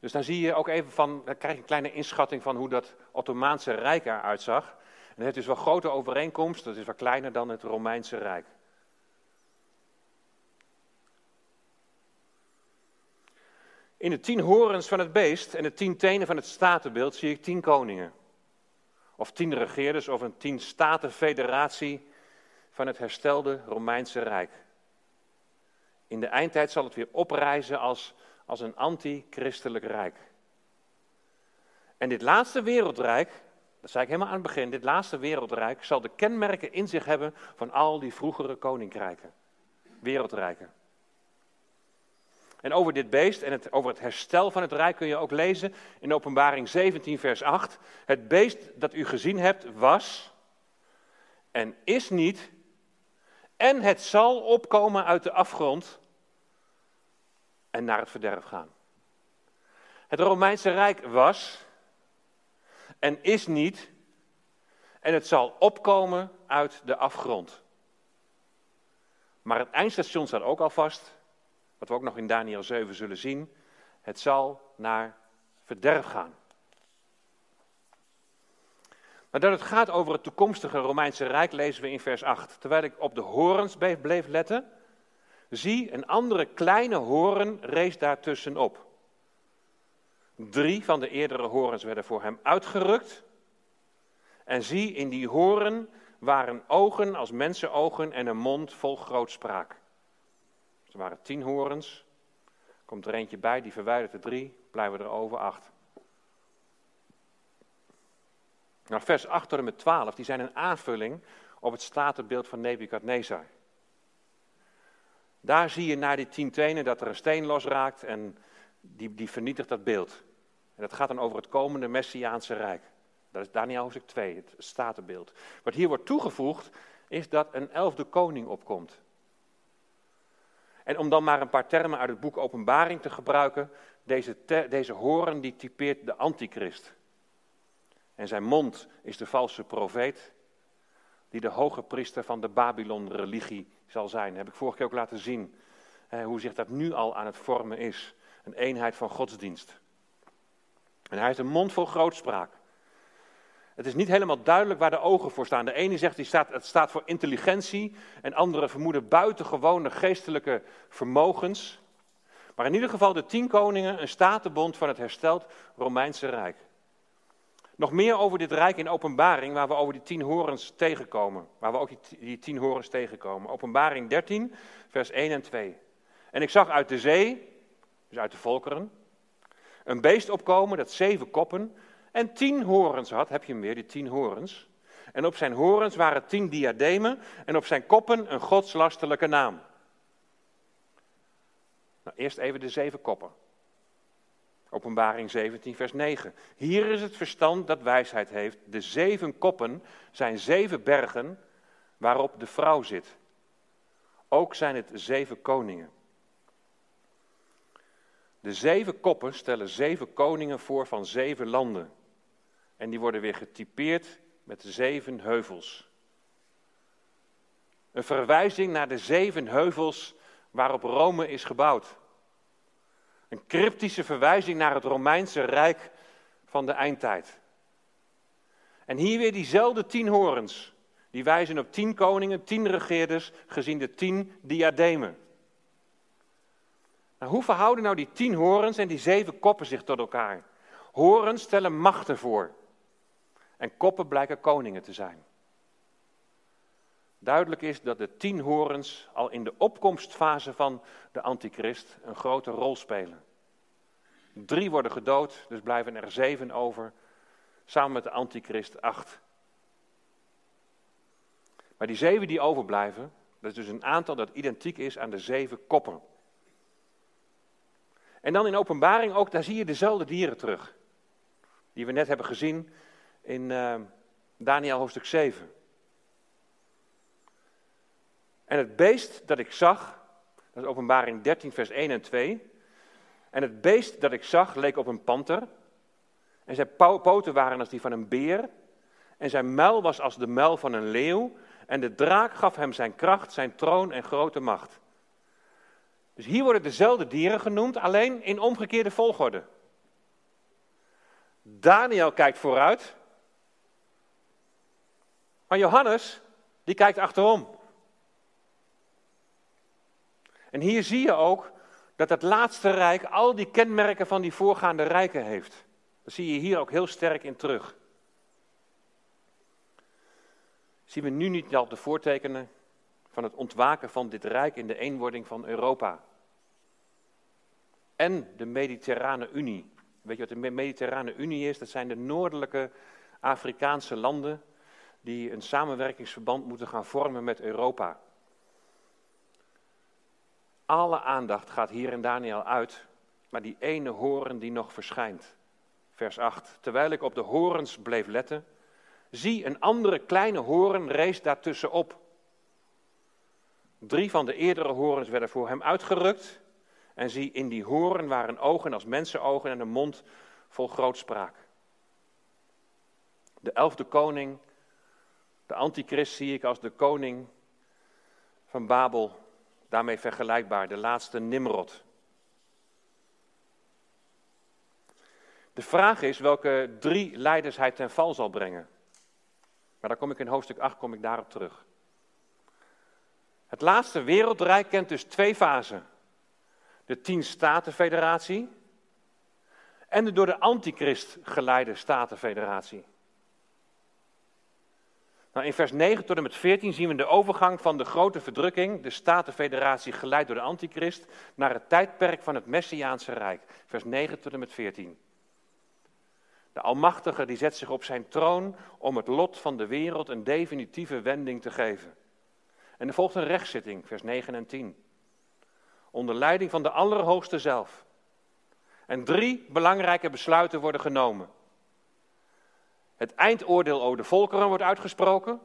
Dus dan zie je ook even van, dan krijg je een kleine inschatting van hoe dat Ottomaanse Rijk eruit zag. En het dus wel grote overeenkomst, dat is wat kleiner dan het Romeinse Rijk. In de tien horens van het beest en de tien tenen van het statenbeeld zie ik tien koningen. Of tien regeerders of een tien statenfederatie van het herstelde Romeinse Rijk. In de eindtijd zal het weer oprijzen als, als een anti-christelijk rijk. En dit laatste wereldrijk, dat zei ik helemaal aan het begin, dit laatste wereldrijk zal de kenmerken in zich hebben van al die vroegere koninkrijken, wereldrijken. En over dit beest en het, over het herstel van het rijk kun je ook lezen in Openbaring 17, vers 8. Het beest dat u gezien hebt was en is niet en het zal opkomen uit de afgrond en naar het verderf gaan. Het Romeinse Rijk was en is niet en het zal opkomen uit de afgrond. Maar het eindstation staat ook al vast, wat we ook nog in Daniel 7 zullen zien. Het zal naar verderf gaan. Maar dat het gaat over het toekomstige Romeinse Rijk lezen we in vers 8. Terwijl ik op de horens bleef letten, zie een andere kleine horen rees daartussenop. Drie van de eerdere horens werden voor hem uitgerukt. En zie, in die horen waren ogen als mensenogen en een mond vol grootspraak. Er waren tien horens. Komt er eentje bij, die verwijdert de drie, blijven er over acht. Nou, vers 8 tot en met 12, die zijn een aanvulling op het statenbeeld van Nebukadnezar. Daar zie je naar die tien tenen dat er een steen losraakt en die, die vernietigt dat beeld. En dat gaat dan over het komende Messiaanse Rijk. Dat is Daniel hoofdstuk 2, het statenbeeld. Wat hier wordt toegevoegd, is dat een elfde koning opkomt. En om dan maar een paar termen uit het boek Openbaring te gebruiken, deze, deze horen die typeert de antichrist. En zijn mond is de valse profeet, die de hoge priester van de Babylon-religie zal zijn. Heb ik vorige keer ook laten zien, hoe zich dat nu al aan het vormen is. Een eenheid van godsdienst. En hij heeft een mond vol grootspraak. Het is niet helemaal duidelijk waar de ogen voor staan. De ene zegt die staat, het staat voor intelligentie en anderen vermoeden buitengewone geestelijke vermogens. Maar in ieder geval de tien koningen, een statenbond van het hersteld Romeinse Rijk. Nog meer over dit rijk in openbaring, waar we over die tien horens tegenkomen. Waar we ook die, die tien horens tegenkomen. Openbaring 13, vers 1 en 2. En ik zag uit de zee, dus uit de volkeren, een beest opkomen dat zeven koppen en tien horens had. Heb je weer, die tien horens. En op zijn horens waren tien diademen en op zijn koppen een godslastelijke naam. Nou, eerst even de zeven koppen. Openbaring 17, vers 9. Hier is het verstand dat wijsheid heeft. De zeven koppen zijn zeven bergen waarop de vrouw zit. Ook zijn het zeven koningen. De zeven koppen stellen zeven koningen voor van zeven landen. En die worden weer getypeerd met zeven heuvels. Een verwijzing naar de zeven heuvels waarop Rome is gebouwd. Een cryptische verwijzing naar het Romeinse Rijk van de eindtijd. En hier weer diezelfde tien horens. Die wijzen op tien koningen, tien regeerders, gezien de tien diademen. Nou, hoe verhouden nou die tien horens en die zeven koppen zich tot elkaar? Horens stellen machten voor. En koppen blijken koningen te zijn. Duidelijk is dat de tien horens al in de opkomstfase van de antichrist een grote rol spelen. Drie worden gedood, dus blijven er zeven over, samen met de antichrist acht. Maar die zeven die overblijven, dat is dus een aantal dat identiek is aan de zeven koppen. En dan in openbaring ook, daar zie je dezelfde dieren terug. Die we net hebben gezien in uh, Daniel hoofdstuk 7. En het beest dat ik zag, dat is openbaring 13 vers 1 en 2. En het beest dat ik zag leek op een panter. En zijn poten waren als die van een beer. En zijn muil was als de muil van een leeuw. En de draak gaf hem zijn kracht, zijn troon en grote macht. Dus hier worden dezelfde dieren genoemd, alleen in omgekeerde volgorde. Daniel kijkt vooruit. Maar Johannes, die kijkt achterom. En hier zie je ook dat het laatste rijk al die kenmerken van die voorgaande rijken heeft. Dat zie je hier ook heel sterk in terug. Zien we nu niet al de voortekenen van het ontwaken van dit rijk in de eenwording van Europa? En de Mediterrane Unie. Weet je wat de Mediterrane Unie is? Dat zijn de noordelijke Afrikaanse landen die een samenwerkingsverband moeten gaan vormen met Europa. Alle aandacht gaat hier in Daniel uit, maar die ene horen die nog verschijnt. Vers 8. Terwijl ik op de horens bleef letten, zie een andere kleine horen rees daartussen op. Drie van de eerdere horens werden voor hem uitgerukt. En zie, in die horen waren ogen als mensenogen en een mond vol grootspraak. De elfde koning, de antichrist zie ik als de koning van Babel, daarmee vergelijkbaar, de laatste Nimrod. De vraag is welke drie leiders hij ten val zal brengen. Maar daar kom ik in hoofdstuk 8 kom ik daarop terug. Het laatste wereldrijk kent dus twee fasen. De tien statenfederatie en de door de antichrist geleide statenfederatie. Nou, in vers 9 tot en met 14 zien we de overgang van de grote verdrukking, de Statenfederatie geleid door de Antichrist, naar het tijdperk van het Messiaanse Rijk. Vers 9 tot en met 14. De Almachtige die zet zich op zijn troon om het lot van de wereld een definitieve wending te geven. En er volgt een rechtszitting, vers 9 en 10. Onder leiding van de Allerhoogste zelf. En drie belangrijke besluiten worden genomen. Het eindoordeel over de volkeren wordt uitgesproken.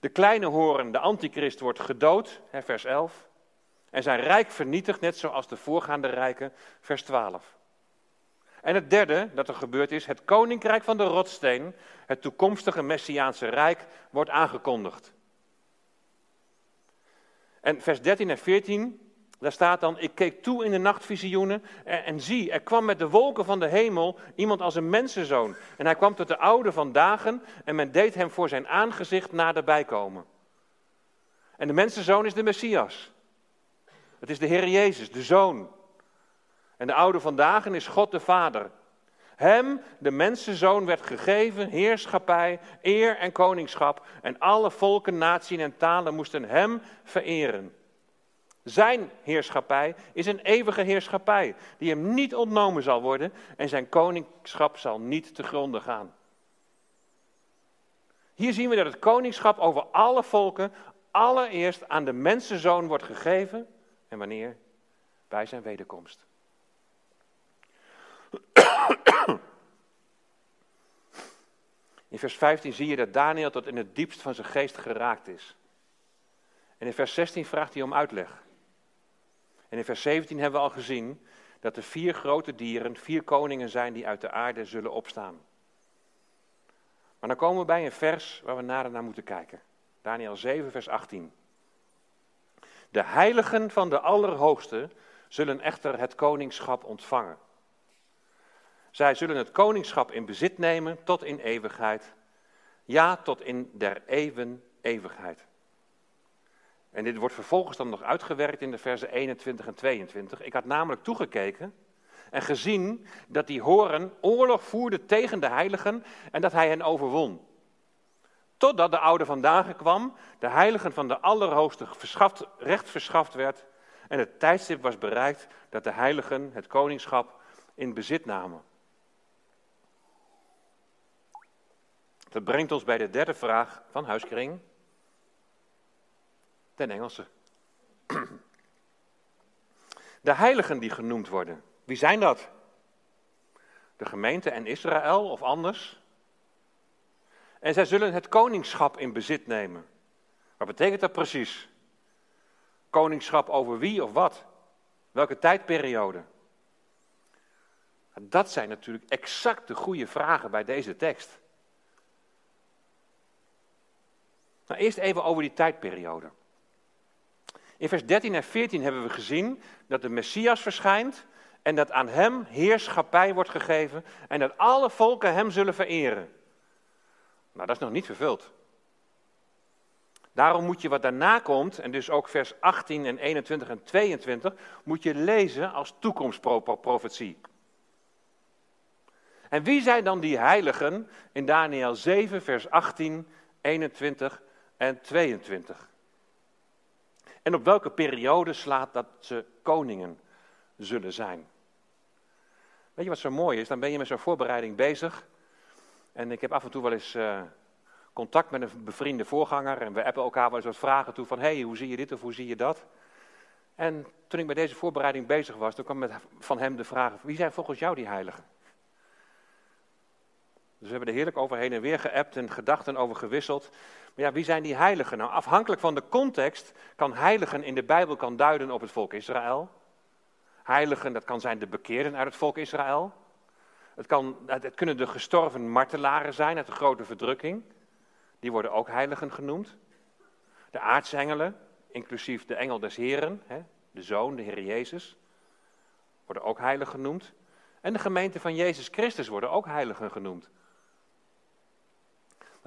De kleine horen, de antichrist, wordt gedood, vers 11. En zijn rijk vernietigd, net zoals de voorgaande rijken, vers 12. En het derde dat er gebeurd is, het koninkrijk van de rotsteen, het toekomstige Messiaanse rijk, wordt aangekondigd. En vers 13 en 14 daar staat dan, ik keek toe in de nachtvisioenen en, zie, er kwam met de wolken van de hemel iemand als een mensenzoon. En hij kwam tot de oude van dagen en men deed hem voor zijn aangezicht naderbij komen. En de mensenzoon is de Messias. Het is de Heer Jezus, de Zoon. En de oude van dagen is God de Vader. Hem, de mensenzoon, werd gegeven heerschappij, eer en koningschap. En alle volken, naties en talen moesten hem vereren. Zijn heerschappij is een eeuwige heerschappij, die hem niet ontnomen zal worden en zijn koningschap zal niet te gronden gaan. Hier zien we dat het koningschap over alle volken allereerst aan de mensenzoon wordt gegeven. En wanneer? Bij zijn wederkomst. In vers 15 zie je dat Daniel tot in het diepst van zijn geest geraakt is. En in vers 16 vraagt hij om uitleg. En in vers 17 hebben we al gezien dat er vier grote dieren, vier koningen zijn die uit de aarde zullen opstaan. Maar dan komen we bij een vers waar we nader naar moeten kijken. Daniel 7, vers 18. De heiligen van de Allerhoogste zullen echter het koningschap ontvangen. Zij zullen het koningschap in bezit nemen tot in eeuwigheid. Ja, tot in der eeuwen eeuwigheid. En dit wordt vervolgens dan nog uitgewerkt in de versen 21 en 22. Ik had namelijk toegekeken en gezien dat die horen oorlog voerde tegen de heiligen en dat hij hen overwon. Totdat de oude vandaag kwam, de heiligen van de Allerhoogste verschaft, recht verschaft werd en het tijdstip was bereikt dat de heiligen het koningschap in bezit namen. Dat brengt ons bij de derde vraag van Huiskring. Ten Engelse. De heiligen die genoemd worden, wie zijn dat? De gemeente en Israël of anders? En zij zullen het koningschap in bezit nemen. Wat betekent dat precies? Koningschap over wie of wat? Welke tijdperiode? Dat zijn natuurlijk exact de goede vragen bij deze tekst. Nou, eerst even over die tijdperiode. In vers 13 en 14 hebben we gezien dat de Messias verschijnt en dat aan hem heerschappij wordt gegeven en dat alle volken hem zullen vereren. Nou, dat is nog niet vervuld. Daarom moet je wat daarna komt, en dus ook vers 18 en 21 en 22, moet je lezen als toekomstprofetie. En wie zijn dan die heiligen in Daniel 7, vers 18, 21 en 22? En op welke periode slaat dat ze koningen zullen zijn? Weet je wat zo mooi is? Dan ben je met zo'n voorbereiding bezig. En ik heb af en toe wel eens uh, contact met een bevriende voorganger. En we appen elkaar wel eens wat vragen toe van, hé, hey, hoe zie je dit of hoe zie je dat? En toen ik met deze voorbereiding bezig was, toen kwam met, van hem de vraag, wie zijn volgens jou die heiligen? Dus we hebben er heerlijk over heen en weer geappt en gedachten over gewisseld. Maar ja, wie zijn die heiligen? Nou, afhankelijk van de context kan heiligen in de Bijbel kan duiden op het volk Israël. Heiligen, dat kan zijn de bekeerden uit het volk Israël. Het, kan, het kunnen de gestorven martelaren zijn uit de grote verdrukking. Die worden ook heiligen genoemd. De aartsengelen, inclusief de engel des Heren, hè, de Zoon, de Heer Jezus, worden ook heilig genoemd. En de gemeente van Jezus Christus worden ook heiligen genoemd.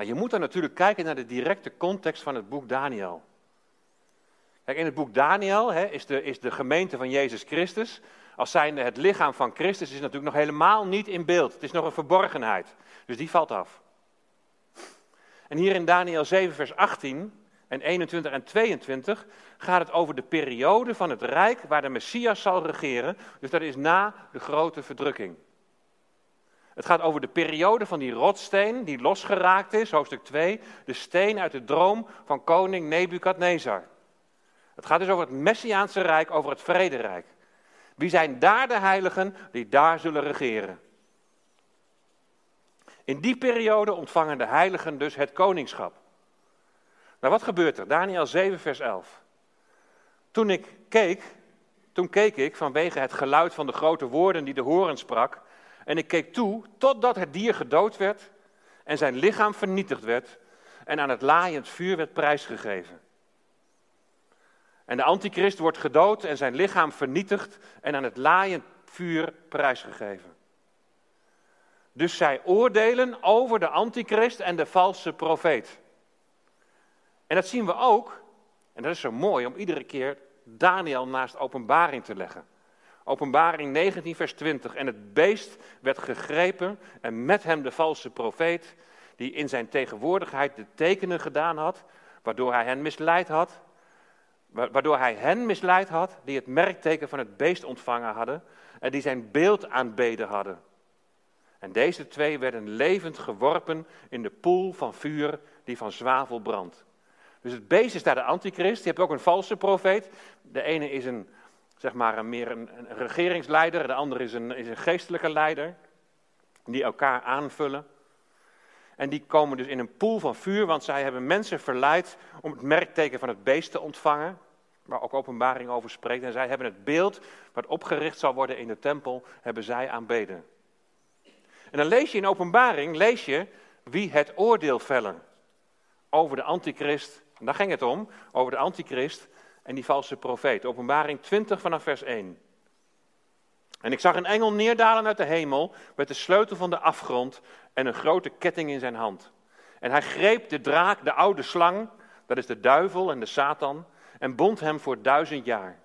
Maar je moet dan natuurlijk kijken naar de directe context van het boek Daniel. Kijk, in het boek Daniel hè, is, de, is de gemeente van Jezus Christus, als zijnde het lichaam van Christus, is natuurlijk nog helemaal niet in beeld. Het is nog een verborgenheid. Dus die valt af. En hier in Daniel 7, vers 18 en 21 en 22 gaat het over de periode van het rijk waar de Messias zal regeren. Dus dat is na de grote verdrukking. Het gaat over de periode van die rotsteen die losgeraakt is, hoofdstuk 2, de steen uit de droom van koning Nebukadnezar. Het gaat dus over het Messiaanse Rijk, over het Vrederijk. Wie zijn daar de heiligen die daar zullen regeren? In die periode ontvangen de heiligen dus het koningschap. Nou, wat gebeurt er? Daniel 7, vers 11. Toen ik keek, toen keek ik vanwege het geluid van de grote woorden die de horen sprak, en ik keek toe totdat het dier gedood werd en zijn lichaam vernietigd werd en aan het laaiend vuur werd prijsgegeven. En de antichrist wordt gedood en zijn lichaam vernietigd en aan het laaiend vuur prijsgegeven. Dus zij oordelen over de antichrist en de valse profeet. En dat zien we ook, en dat is zo mooi om iedere keer Daniel naast openbaring te leggen. Openbaring 19, vers 20. En het beest werd gegrepen en met hem de valse profeet, die in zijn tegenwoordigheid de tekenen gedaan had, waardoor hij hen misleid had. Waardoor hij hen misleid had, die het merkteken van het beest ontvangen hadden en die zijn beeld aanbeden hadden. En deze twee werden levend geworpen in de poel van vuur die van zwavel brandt. Dus het beest is daar de antichrist. Je hebt ook een valse profeet. De ene is een zeg maar, een, meer een, regeringsleider, de andere is een, is een geestelijke leider, die elkaar aanvullen. En die komen dus in een poel van vuur, want zij hebben mensen verleid om het merkteken van het beest te ontvangen, waar ook openbaring over spreekt. En zij hebben het beeld wat opgericht zal worden in de tempel, hebben zij aanbeden. En dan lees je in openbaring, lees je wie het oordeel vellen over de antichrist. En daar ging het om, over de antichrist en die valse profeet. Openbaring 20 vanaf vers 1. En ik zag een engel neerdalen uit de hemel met de sleutel van de afgrond en een grote ketting in zijn hand. En hij greep de draak, de oude slang, dat is de duivel en de Satan, en bond hem voor duizend jaar.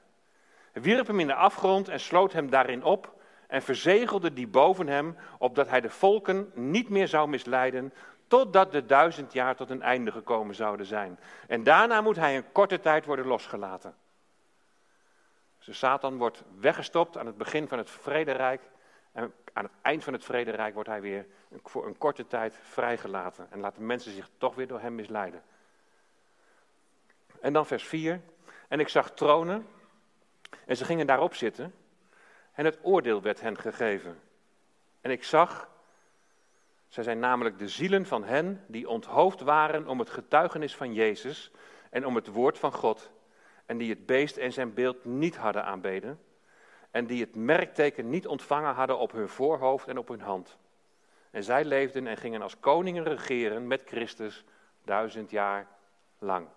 Hij wierp hem in de afgrond en sloot hem daarin op en verzegelde die boven hem, opdat hij de volken niet meer zou misleiden, Totdat de duizend jaar tot een einde gekomen zouden zijn. En daarna moet hij een korte tijd worden losgelaten. Dus Satan wordt weggestopt aan het begin van het vrederijk. En aan het eind van het vrederijk wordt hij weer voor een korte tijd vrijgelaten. En laten mensen zich toch weer door hem misleiden. En dan vers 4. En ik zag tronen. En ze gingen daarop zitten. En het oordeel werd hen gegeven. En ik zag zij zijn namelijk de zielen van hen die onthoofd waren om het getuigenis van Jezus en om het woord van God, en die het beest en zijn beeld niet hadden aanbeden, en die het merkteken niet ontvangen hadden op hun voorhoofd en op hun hand. En zij leefden en gingen als koningen regeren met Christus duizend jaar lang.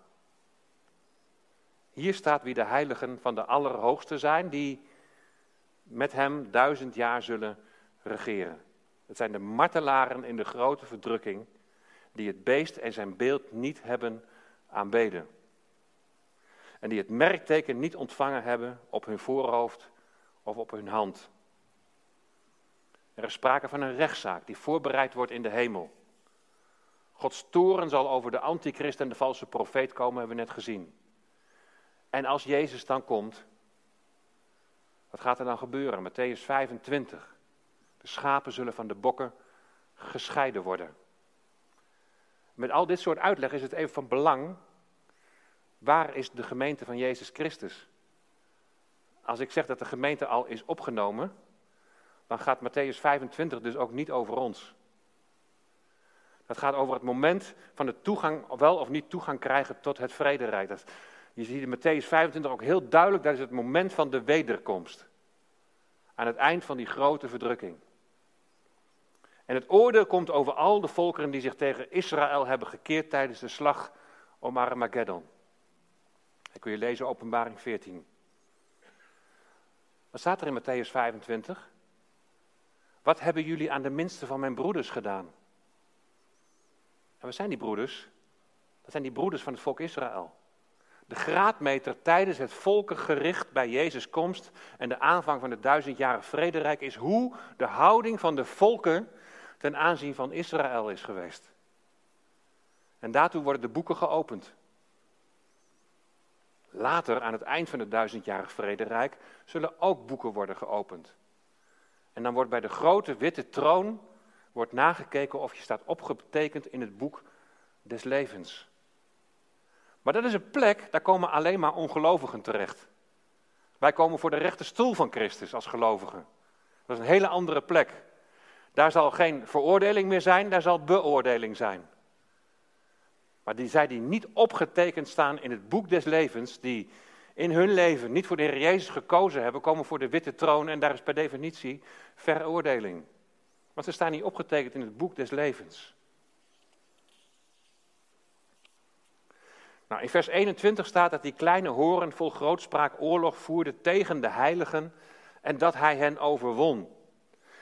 Hier staat wie de heiligen van de Allerhoogste zijn, die met hem duizend jaar zullen regeren. Het zijn de martelaren in de grote verdrukking die het beest en zijn beeld niet hebben aanbeden. En die het merkteken niet ontvangen hebben op hun voorhoofd of op hun hand. Er is sprake van een rechtszaak die voorbereid wordt in de hemel. Gods toren zal over de antichrist en de valse profeet komen, hebben we net gezien. En als Jezus dan komt, wat gaat er dan gebeuren? Matthäus 25. De schapen zullen van de bokken gescheiden worden. Met al dit soort uitleg is het even van belang. Waar is de gemeente van Jezus Christus? Als ik zeg dat de gemeente al is opgenomen, dan gaat Matthäus 25 dus ook niet over ons. Dat gaat over het moment van de toegang, wel of niet toegang krijgen tot het vrederijk. Dat, je ziet in Matthäus 25 ook heel duidelijk, dat is het moment van de wederkomst. Aan het eind van die grote verdrukking. En het oordeel komt over al de volkeren die zich tegen Israël hebben gekeerd tijdens de slag om Armageddon. Kun je lezen openbaring 14. Wat staat er in Matthäus 25? Wat hebben jullie aan de minste van mijn broeders gedaan? En wat zijn die broeders? Dat zijn die broeders van het volk Israël. De graadmeter tijdens het volkengericht bij Jezus' komst en de aanvang van het duizendjarige vrederijk is hoe de houding van de volken ten aanzien van Israël is geweest. En daartoe worden de boeken geopend. Later, aan het eind van het duizendjarig vrederijk, zullen ook boeken worden geopend. En dan wordt bij de grote witte troon wordt nagekeken of je staat opgetekend in het boek des levens. Maar dat is een plek, daar komen alleen maar ongelovigen terecht. Wij komen voor de rechte stoel van Christus als gelovigen. Dat is een hele andere plek. Daar zal geen veroordeling meer zijn, daar zal beoordeling zijn. Maar die, zij die niet opgetekend staan in het boek des levens, die in hun leven niet voor de Heer Jezus gekozen hebben, komen voor de witte troon en daar is per definitie veroordeling. Want ze staan niet opgetekend in het boek des levens. Nou, in vers 21 staat dat die kleine horen vol grootspraak oorlog voerde tegen de heiligen en dat hij hen overwon.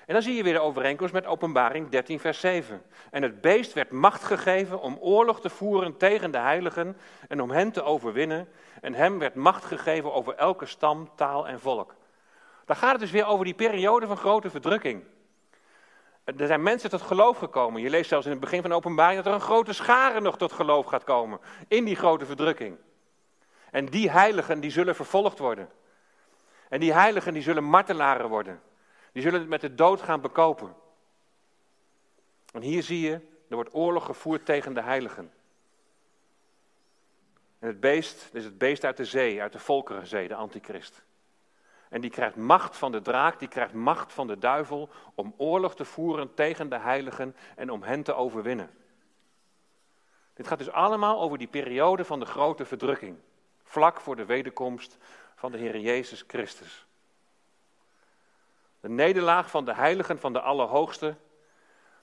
En dan zie je weer de overeenkomst met Openbaring 13, vers 7. En het beest werd macht gegeven om oorlog te voeren tegen de heiligen en om hen te overwinnen. En hem werd macht gegeven over elke stam, taal en volk. Dan gaat het dus weer over die periode van grote verdrukking. Er zijn mensen tot geloof gekomen. Je leest zelfs in het begin van de openbaring dat er een grote schare nog tot geloof gaat komen. In die grote verdrukking. En die heiligen die zullen vervolgd worden. En die heiligen die zullen martelaren worden. Die zullen het met de dood gaan bekopen. En hier zie je, er wordt oorlog gevoerd tegen de heiligen. En het beest, dit is het beest uit de zee, uit de volkerenzee, de antichrist. En die krijgt macht van de draak, die krijgt macht van de duivel om oorlog te voeren tegen de heiligen en om hen te overwinnen. Dit gaat dus allemaal over die periode van de grote verdrukking, vlak voor de wederkomst van de Heer Jezus Christus. De nederlaag van de heiligen van de Allerhoogste,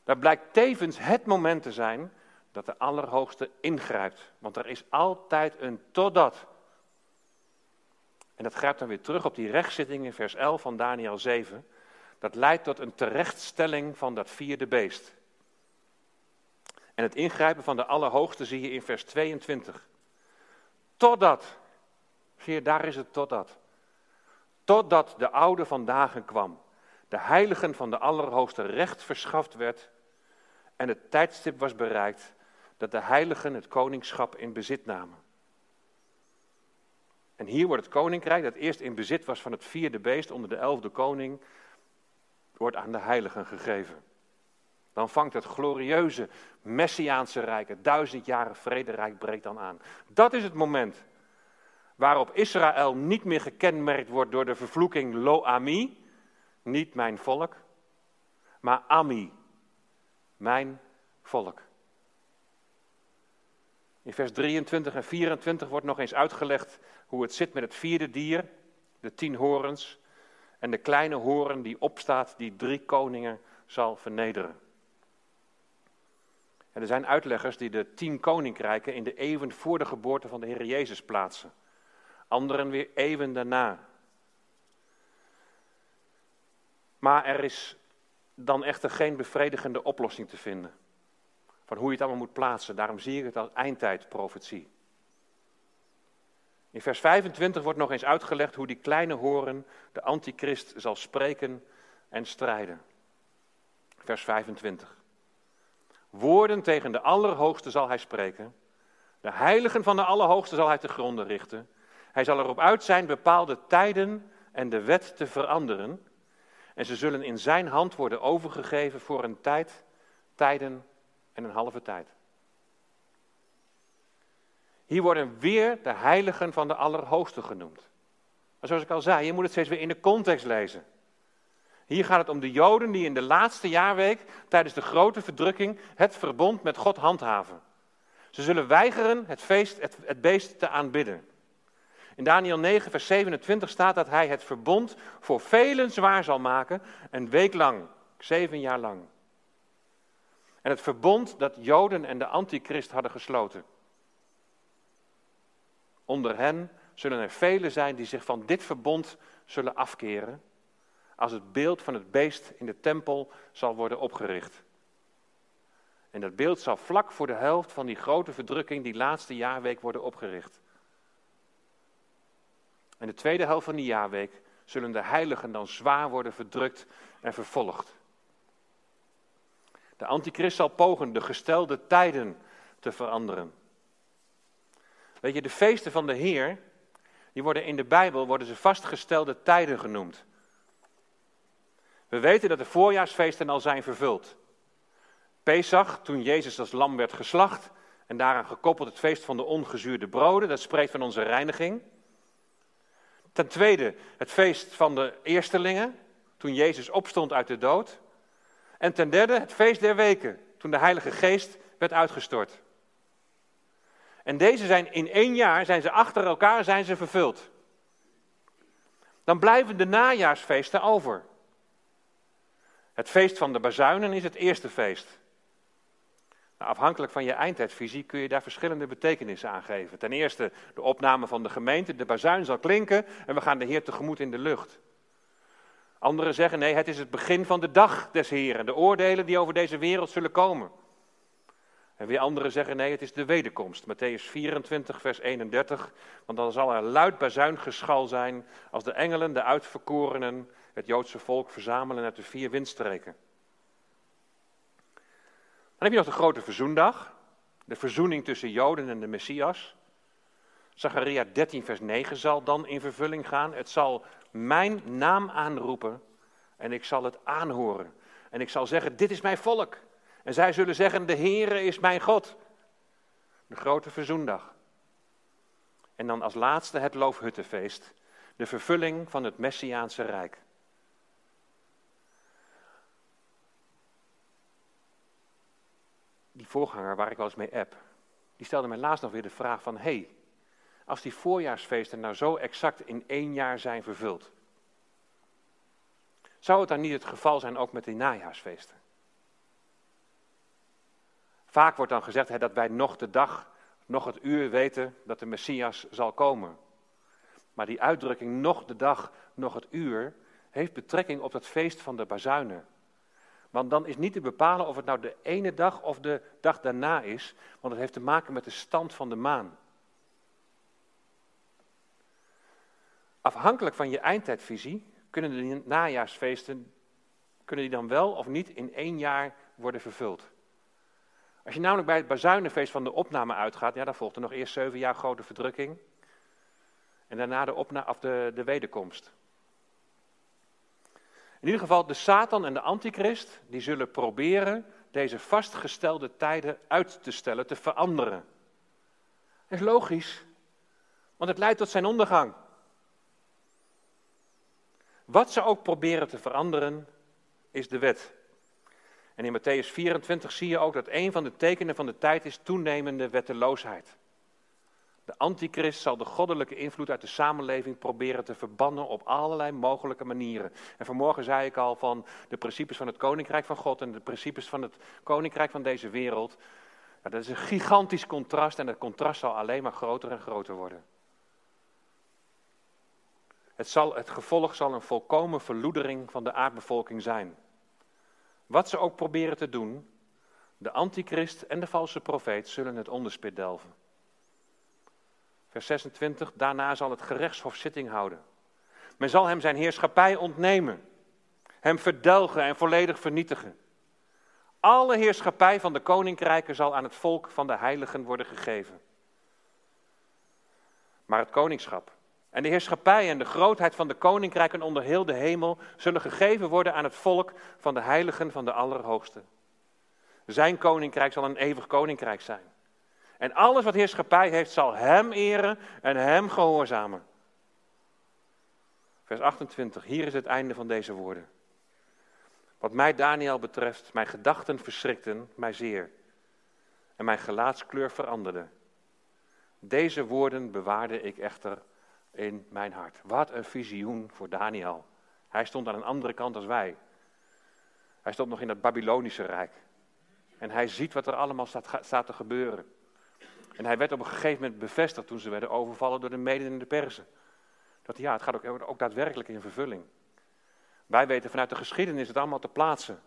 daar blijkt tevens het moment te zijn dat de Allerhoogste ingrijpt. Want er is altijd een totdat. En dat grijpt dan weer terug op die rechtszitting in vers 11 van Daniel 7. Dat leidt tot een terechtstelling van dat vierde beest. En het ingrijpen van de Allerhoogste zie je in vers 22. Totdat, zie je, daar is het totdat. Totdat de oude van dagen kwam, de heiligen van de Allerhoogste recht verschaft werd en het tijdstip was bereikt dat de heiligen het koningschap in bezit namen. En hier wordt het koninkrijk, dat eerst in bezit was van het vierde beest onder de elfde koning, wordt aan de heiligen gegeven. Dan vangt het glorieuze Messiaanse rijk, het duizendjarige vrederijk breekt dan aan. Dat is het moment waarop Israël niet meer gekenmerkt wordt door de vervloeking Lo-Ami, niet mijn volk, maar Ami, mijn volk. In vers 23 en 24 wordt nog eens uitgelegd hoe het zit met het vierde dier, de tien horens, en de kleine horen die opstaat, die drie koningen zal vernederen. En er zijn uitleggers die de tien koninkrijken in de eeuwen voor de geboorte van de Heer Jezus plaatsen. Anderen weer eeuwen daarna. Maar er is dan echter geen bevredigende oplossing te vinden. Van hoe je het allemaal moet plaatsen. Daarom zie ik het als eindtijdprofetie. In vers 25 wordt nog eens uitgelegd hoe die kleine horen, de antichrist, zal spreken en strijden. Vers 25. Woorden tegen de Allerhoogste zal hij spreken. De heiligen van de Allerhoogste zal hij te gronden richten. Hij zal erop uit zijn bepaalde tijden en de wet te veranderen. En ze zullen in zijn hand worden overgegeven voor een tijd, tijden en een halve tijd. Hier worden weer de heiligen van de Allerhoogste genoemd. Maar zoals ik al zei, je moet het steeds weer in de context lezen. Hier gaat het om de Joden die in de laatste jaarweek tijdens de grote verdrukking het verbond met God handhaven. Ze zullen weigeren het, feest, het, het beest te aanbidden. In Daniel 9, vers 27 staat dat hij het verbond voor velen zwaar zal maken, een week lang, zeven jaar lang. En het verbond dat Joden en de antichrist hadden gesloten. Onder hen zullen er velen zijn die zich van dit verbond zullen afkeren, als het beeld van het beest in de tempel zal worden opgericht. En dat beeld zal vlak voor de helft van die grote verdrukking, die laatste jaarweek, worden opgericht. En de tweede helft van die jaarweek zullen de heiligen dan zwaar worden verdrukt en vervolgd. De antichrist zal pogen de gestelde tijden te veranderen. Weet je, de feesten van de Heer, die worden in de Bijbel worden ze vastgestelde tijden genoemd. We weten dat de voorjaarsfeesten al zijn vervuld. Pesach, toen Jezus als lam werd geslacht, en daaraan gekoppeld het feest van de ongezuurde broden, dat spreekt van onze reiniging. Ten tweede het feest van de eerstelingen, toen Jezus opstond uit de dood. En ten derde het feest der weken, toen de Heilige Geest werd uitgestort. En deze zijn in één jaar, zijn ze achter elkaar, zijn ze vervuld. Dan blijven de najaarsfeesten over. Het feest van de bazuinen is het eerste feest. Nou, afhankelijk van je eindtijdvisie kun je daar verschillende betekenissen aan geven. Ten eerste de opname van de gemeente, de bazuin zal klinken en we gaan de Heer tegemoet in de lucht. Anderen zeggen nee, het is het begin van de dag des Heeren, de oordelen die over deze wereld zullen komen. En weer anderen zeggen nee, het is de wederkomst. Matthäus 24, vers 31. Want dan zal er luid bazuingeschal zijn als de engelen, de uitverkorenen, het Joodse volk verzamelen uit de vier windstreken. Heb je nog de grote verzoendag. De verzoening tussen Joden en de Messias. Zacharia 13, vers 9 zal dan in vervulling gaan. Het zal mijn naam aanroepen en ik zal het aanhoren. En ik zal zeggen, dit is mijn volk. En zij zullen zeggen, de Heere is mijn God. De grote verzoendag. En dan als laatste het Loofhuttenfeest. De vervulling van het Messiaanse Rijk. Die voorganger waar ik wel eens mee app, die stelde mij laatst nog weer de vraag van, hey, als die voorjaarsfeesten nou zo exact in één jaar zijn vervuld, zou het dan niet het geval zijn ook met die najaarsfeesten? Vaak wordt dan gezegd hè, dat wij nog de dag, nog het uur weten dat de Messias zal komen. Maar die uitdrukking nog de dag, nog het uur, heeft betrekking op dat feest van de bazuinen. Want dan is niet te bepalen of het nou de ene dag of de dag daarna is, want het heeft te maken met de stand van de maan. Afhankelijk van je eindtijdvisie kunnen de najaarsfeesten kunnen die dan wel of niet in één jaar worden vervuld. Als je namelijk bij het bazuinenfeest van de opname uitgaat, ja, dan volgt er nog eerst zeven jaar grote verdrukking. En daarna de, opna of de, de wederkomst. In ieder geval, de Satan en de Antichrist, die zullen proberen deze vastgestelde tijden uit te stellen, te veranderen. Dat is logisch, want het leidt tot zijn ondergang. Wat ze ook proberen te veranderen, is de wet. En in Matthäus 24 zie je ook dat een van de tekenen van de tijd is toenemende wetteloosheid. De antichrist zal de goddelijke invloed uit de samenleving proberen te verbannen op allerlei mogelijke manieren. En vanmorgen zei ik al van de principes van het koninkrijk van God en de principes van het koninkrijk van deze wereld. dat is een gigantisch contrast en dat contrast zal alleen maar groter en groter worden. Het, zal, het gevolg zal een volkomen verloedering van de aardbevolking zijn. Wat ze ook proberen te doen, de antichrist en de valse profeet zullen het onderspit delven. Vers 26, daarna zal het gerechtshof zitting houden. Men zal hem zijn heerschappij ontnemen, hem verdelgen en volledig vernietigen. Alle heerschappij van de koninkrijken zal aan het volk van de heiligen worden gegeven. Maar het koningschap en de heerschappij en de grootheid van de koninkrijken onder heel de hemel zullen gegeven worden aan het volk van de heiligen van de Allerhoogste. Zijn koninkrijk zal een eeuwig koninkrijk zijn. En alles wat heerschappij heeft zal hem eren en hem gehoorzamen. Vers 28, hier is het einde van deze woorden. Wat mij, Daniel, betreft, mijn gedachten verschrikten mij zeer. En mijn gelaatskleur veranderde. Deze woorden bewaarde ik echter in mijn hart. Wat een visioen voor Daniel. Hij stond aan een andere kant als wij. Hij stond nog in het Babylonische Rijk. En hij ziet wat er allemaal staat, staat te gebeuren. En hij werd op een gegeven moment bevestigd toen ze werden overvallen door de meden en de Persen. Dat ja, het gaat ook, ook daadwerkelijk in vervulling. Wij weten vanuit de geschiedenis het allemaal te plaatsen.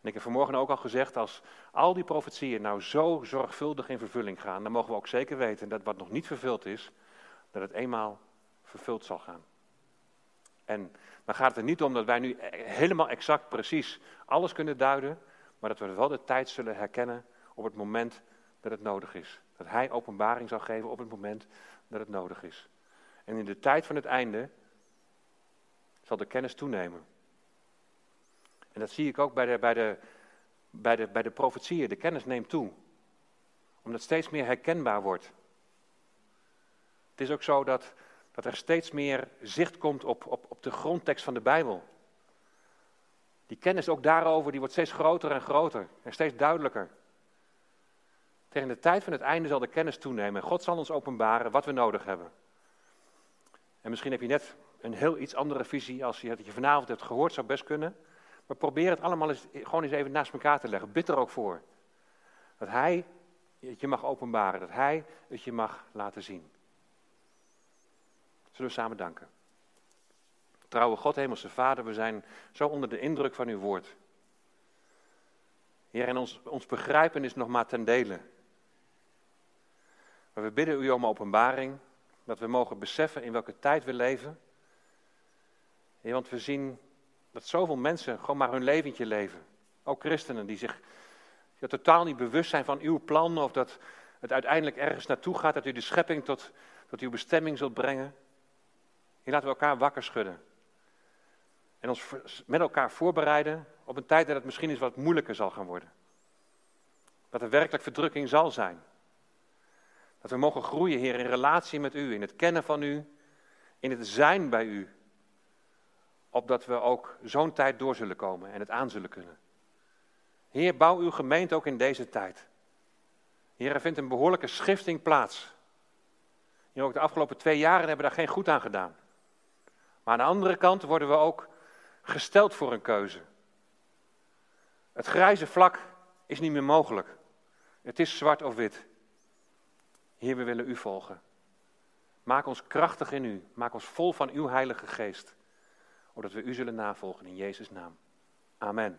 En ik heb vanmorgen ook al gezegd, als al die profetieën nou zo zorgvuldig in vervulling gaan, dan mogen we ook zeker weten dat wat nog niet vervuld is, dat het eenmaal vervuld zal gaan. En dan gaat het er niet om dat wij nu helemaal exact precies alles kunnen duiden, maar dat we wel de tijd zullen herkennen op het moment dat het nodig is. Dat Hij openbaring zal geven op het moment dat het nodig is. En in de tijd van het einde zal de kennis toenemen. En dat zie ik ook bij de, bij de, bij de, bij de profetieën. De kennis neemt toe. Omdat steeds meer herkenbaar wordt. Het is ook zo dat, dat er steeds meer zicht komt op, op, op de grondtekst van de Bijbel. Die kennis ook daarover, die wordt steeds groter en groter en steeds duidelijker. Tegen de tijd van het einde zal de kennis toenemen en God zal ons openbaren wat we nodig hebben. En misschien heb je net een heel iets andere visie als je het je vanavond hebt gehoord, zou best kunnen. Maar probeer het allemaal eens, gewoon eens even naast elkaar te leggen. Bid er ook voor. Dat Hij het je mag openbaren, dat Hij het je mag laten zien. Zullen we samen danken. Trouwe God, Hemelse Vader, we zijn zo onder de indruk van uw woord. Heer, en ons, ons begrijpen is nog maar ten dele. Maar we bidden u om openbaring, dat we mogen beseffen in welke tijd we leven. Want we zien dat zoveel mensen gewoon maar hun leventje leven. Ook christenen die zich totaal niet bewust zijn van uw plan of dat het uiteindelijk ergens naartoe gaat, dat u de schepping tot, tot uw bestemming zult brengen. Hier laten we elkaar wakker schudden. En ons met elkaar voorbereiden op een tijd dat het misschien eens wat moeilijker zal gaan worden. Dat er werkelijk verdrukking zal zijn. Dat we mogen groeien, Heer, in relatie met U, in het kennen van U, in het zijn bij U. Opdat we ook zo'n tijd door zullen komen en het aan zullen kunnen. Heer, bouw uw gemeente ook in deze tijd. Heer, er vindt een behoorlijke schifting plaats. Hier ook de afgelopen twee jaren hebben we daar geen goed aan gedaan. Maar aan de andere kant worden we ook gesteld voor een keuze. Het grijze vlak is niet meer mogelijk. Het is zwart of wit. Heer, we willen u volgen. Maak ons krachtig in u. Maak ons vol van uw Heilige Geest. Opdat we u zullen navolgen in Jezus' naam. Amen.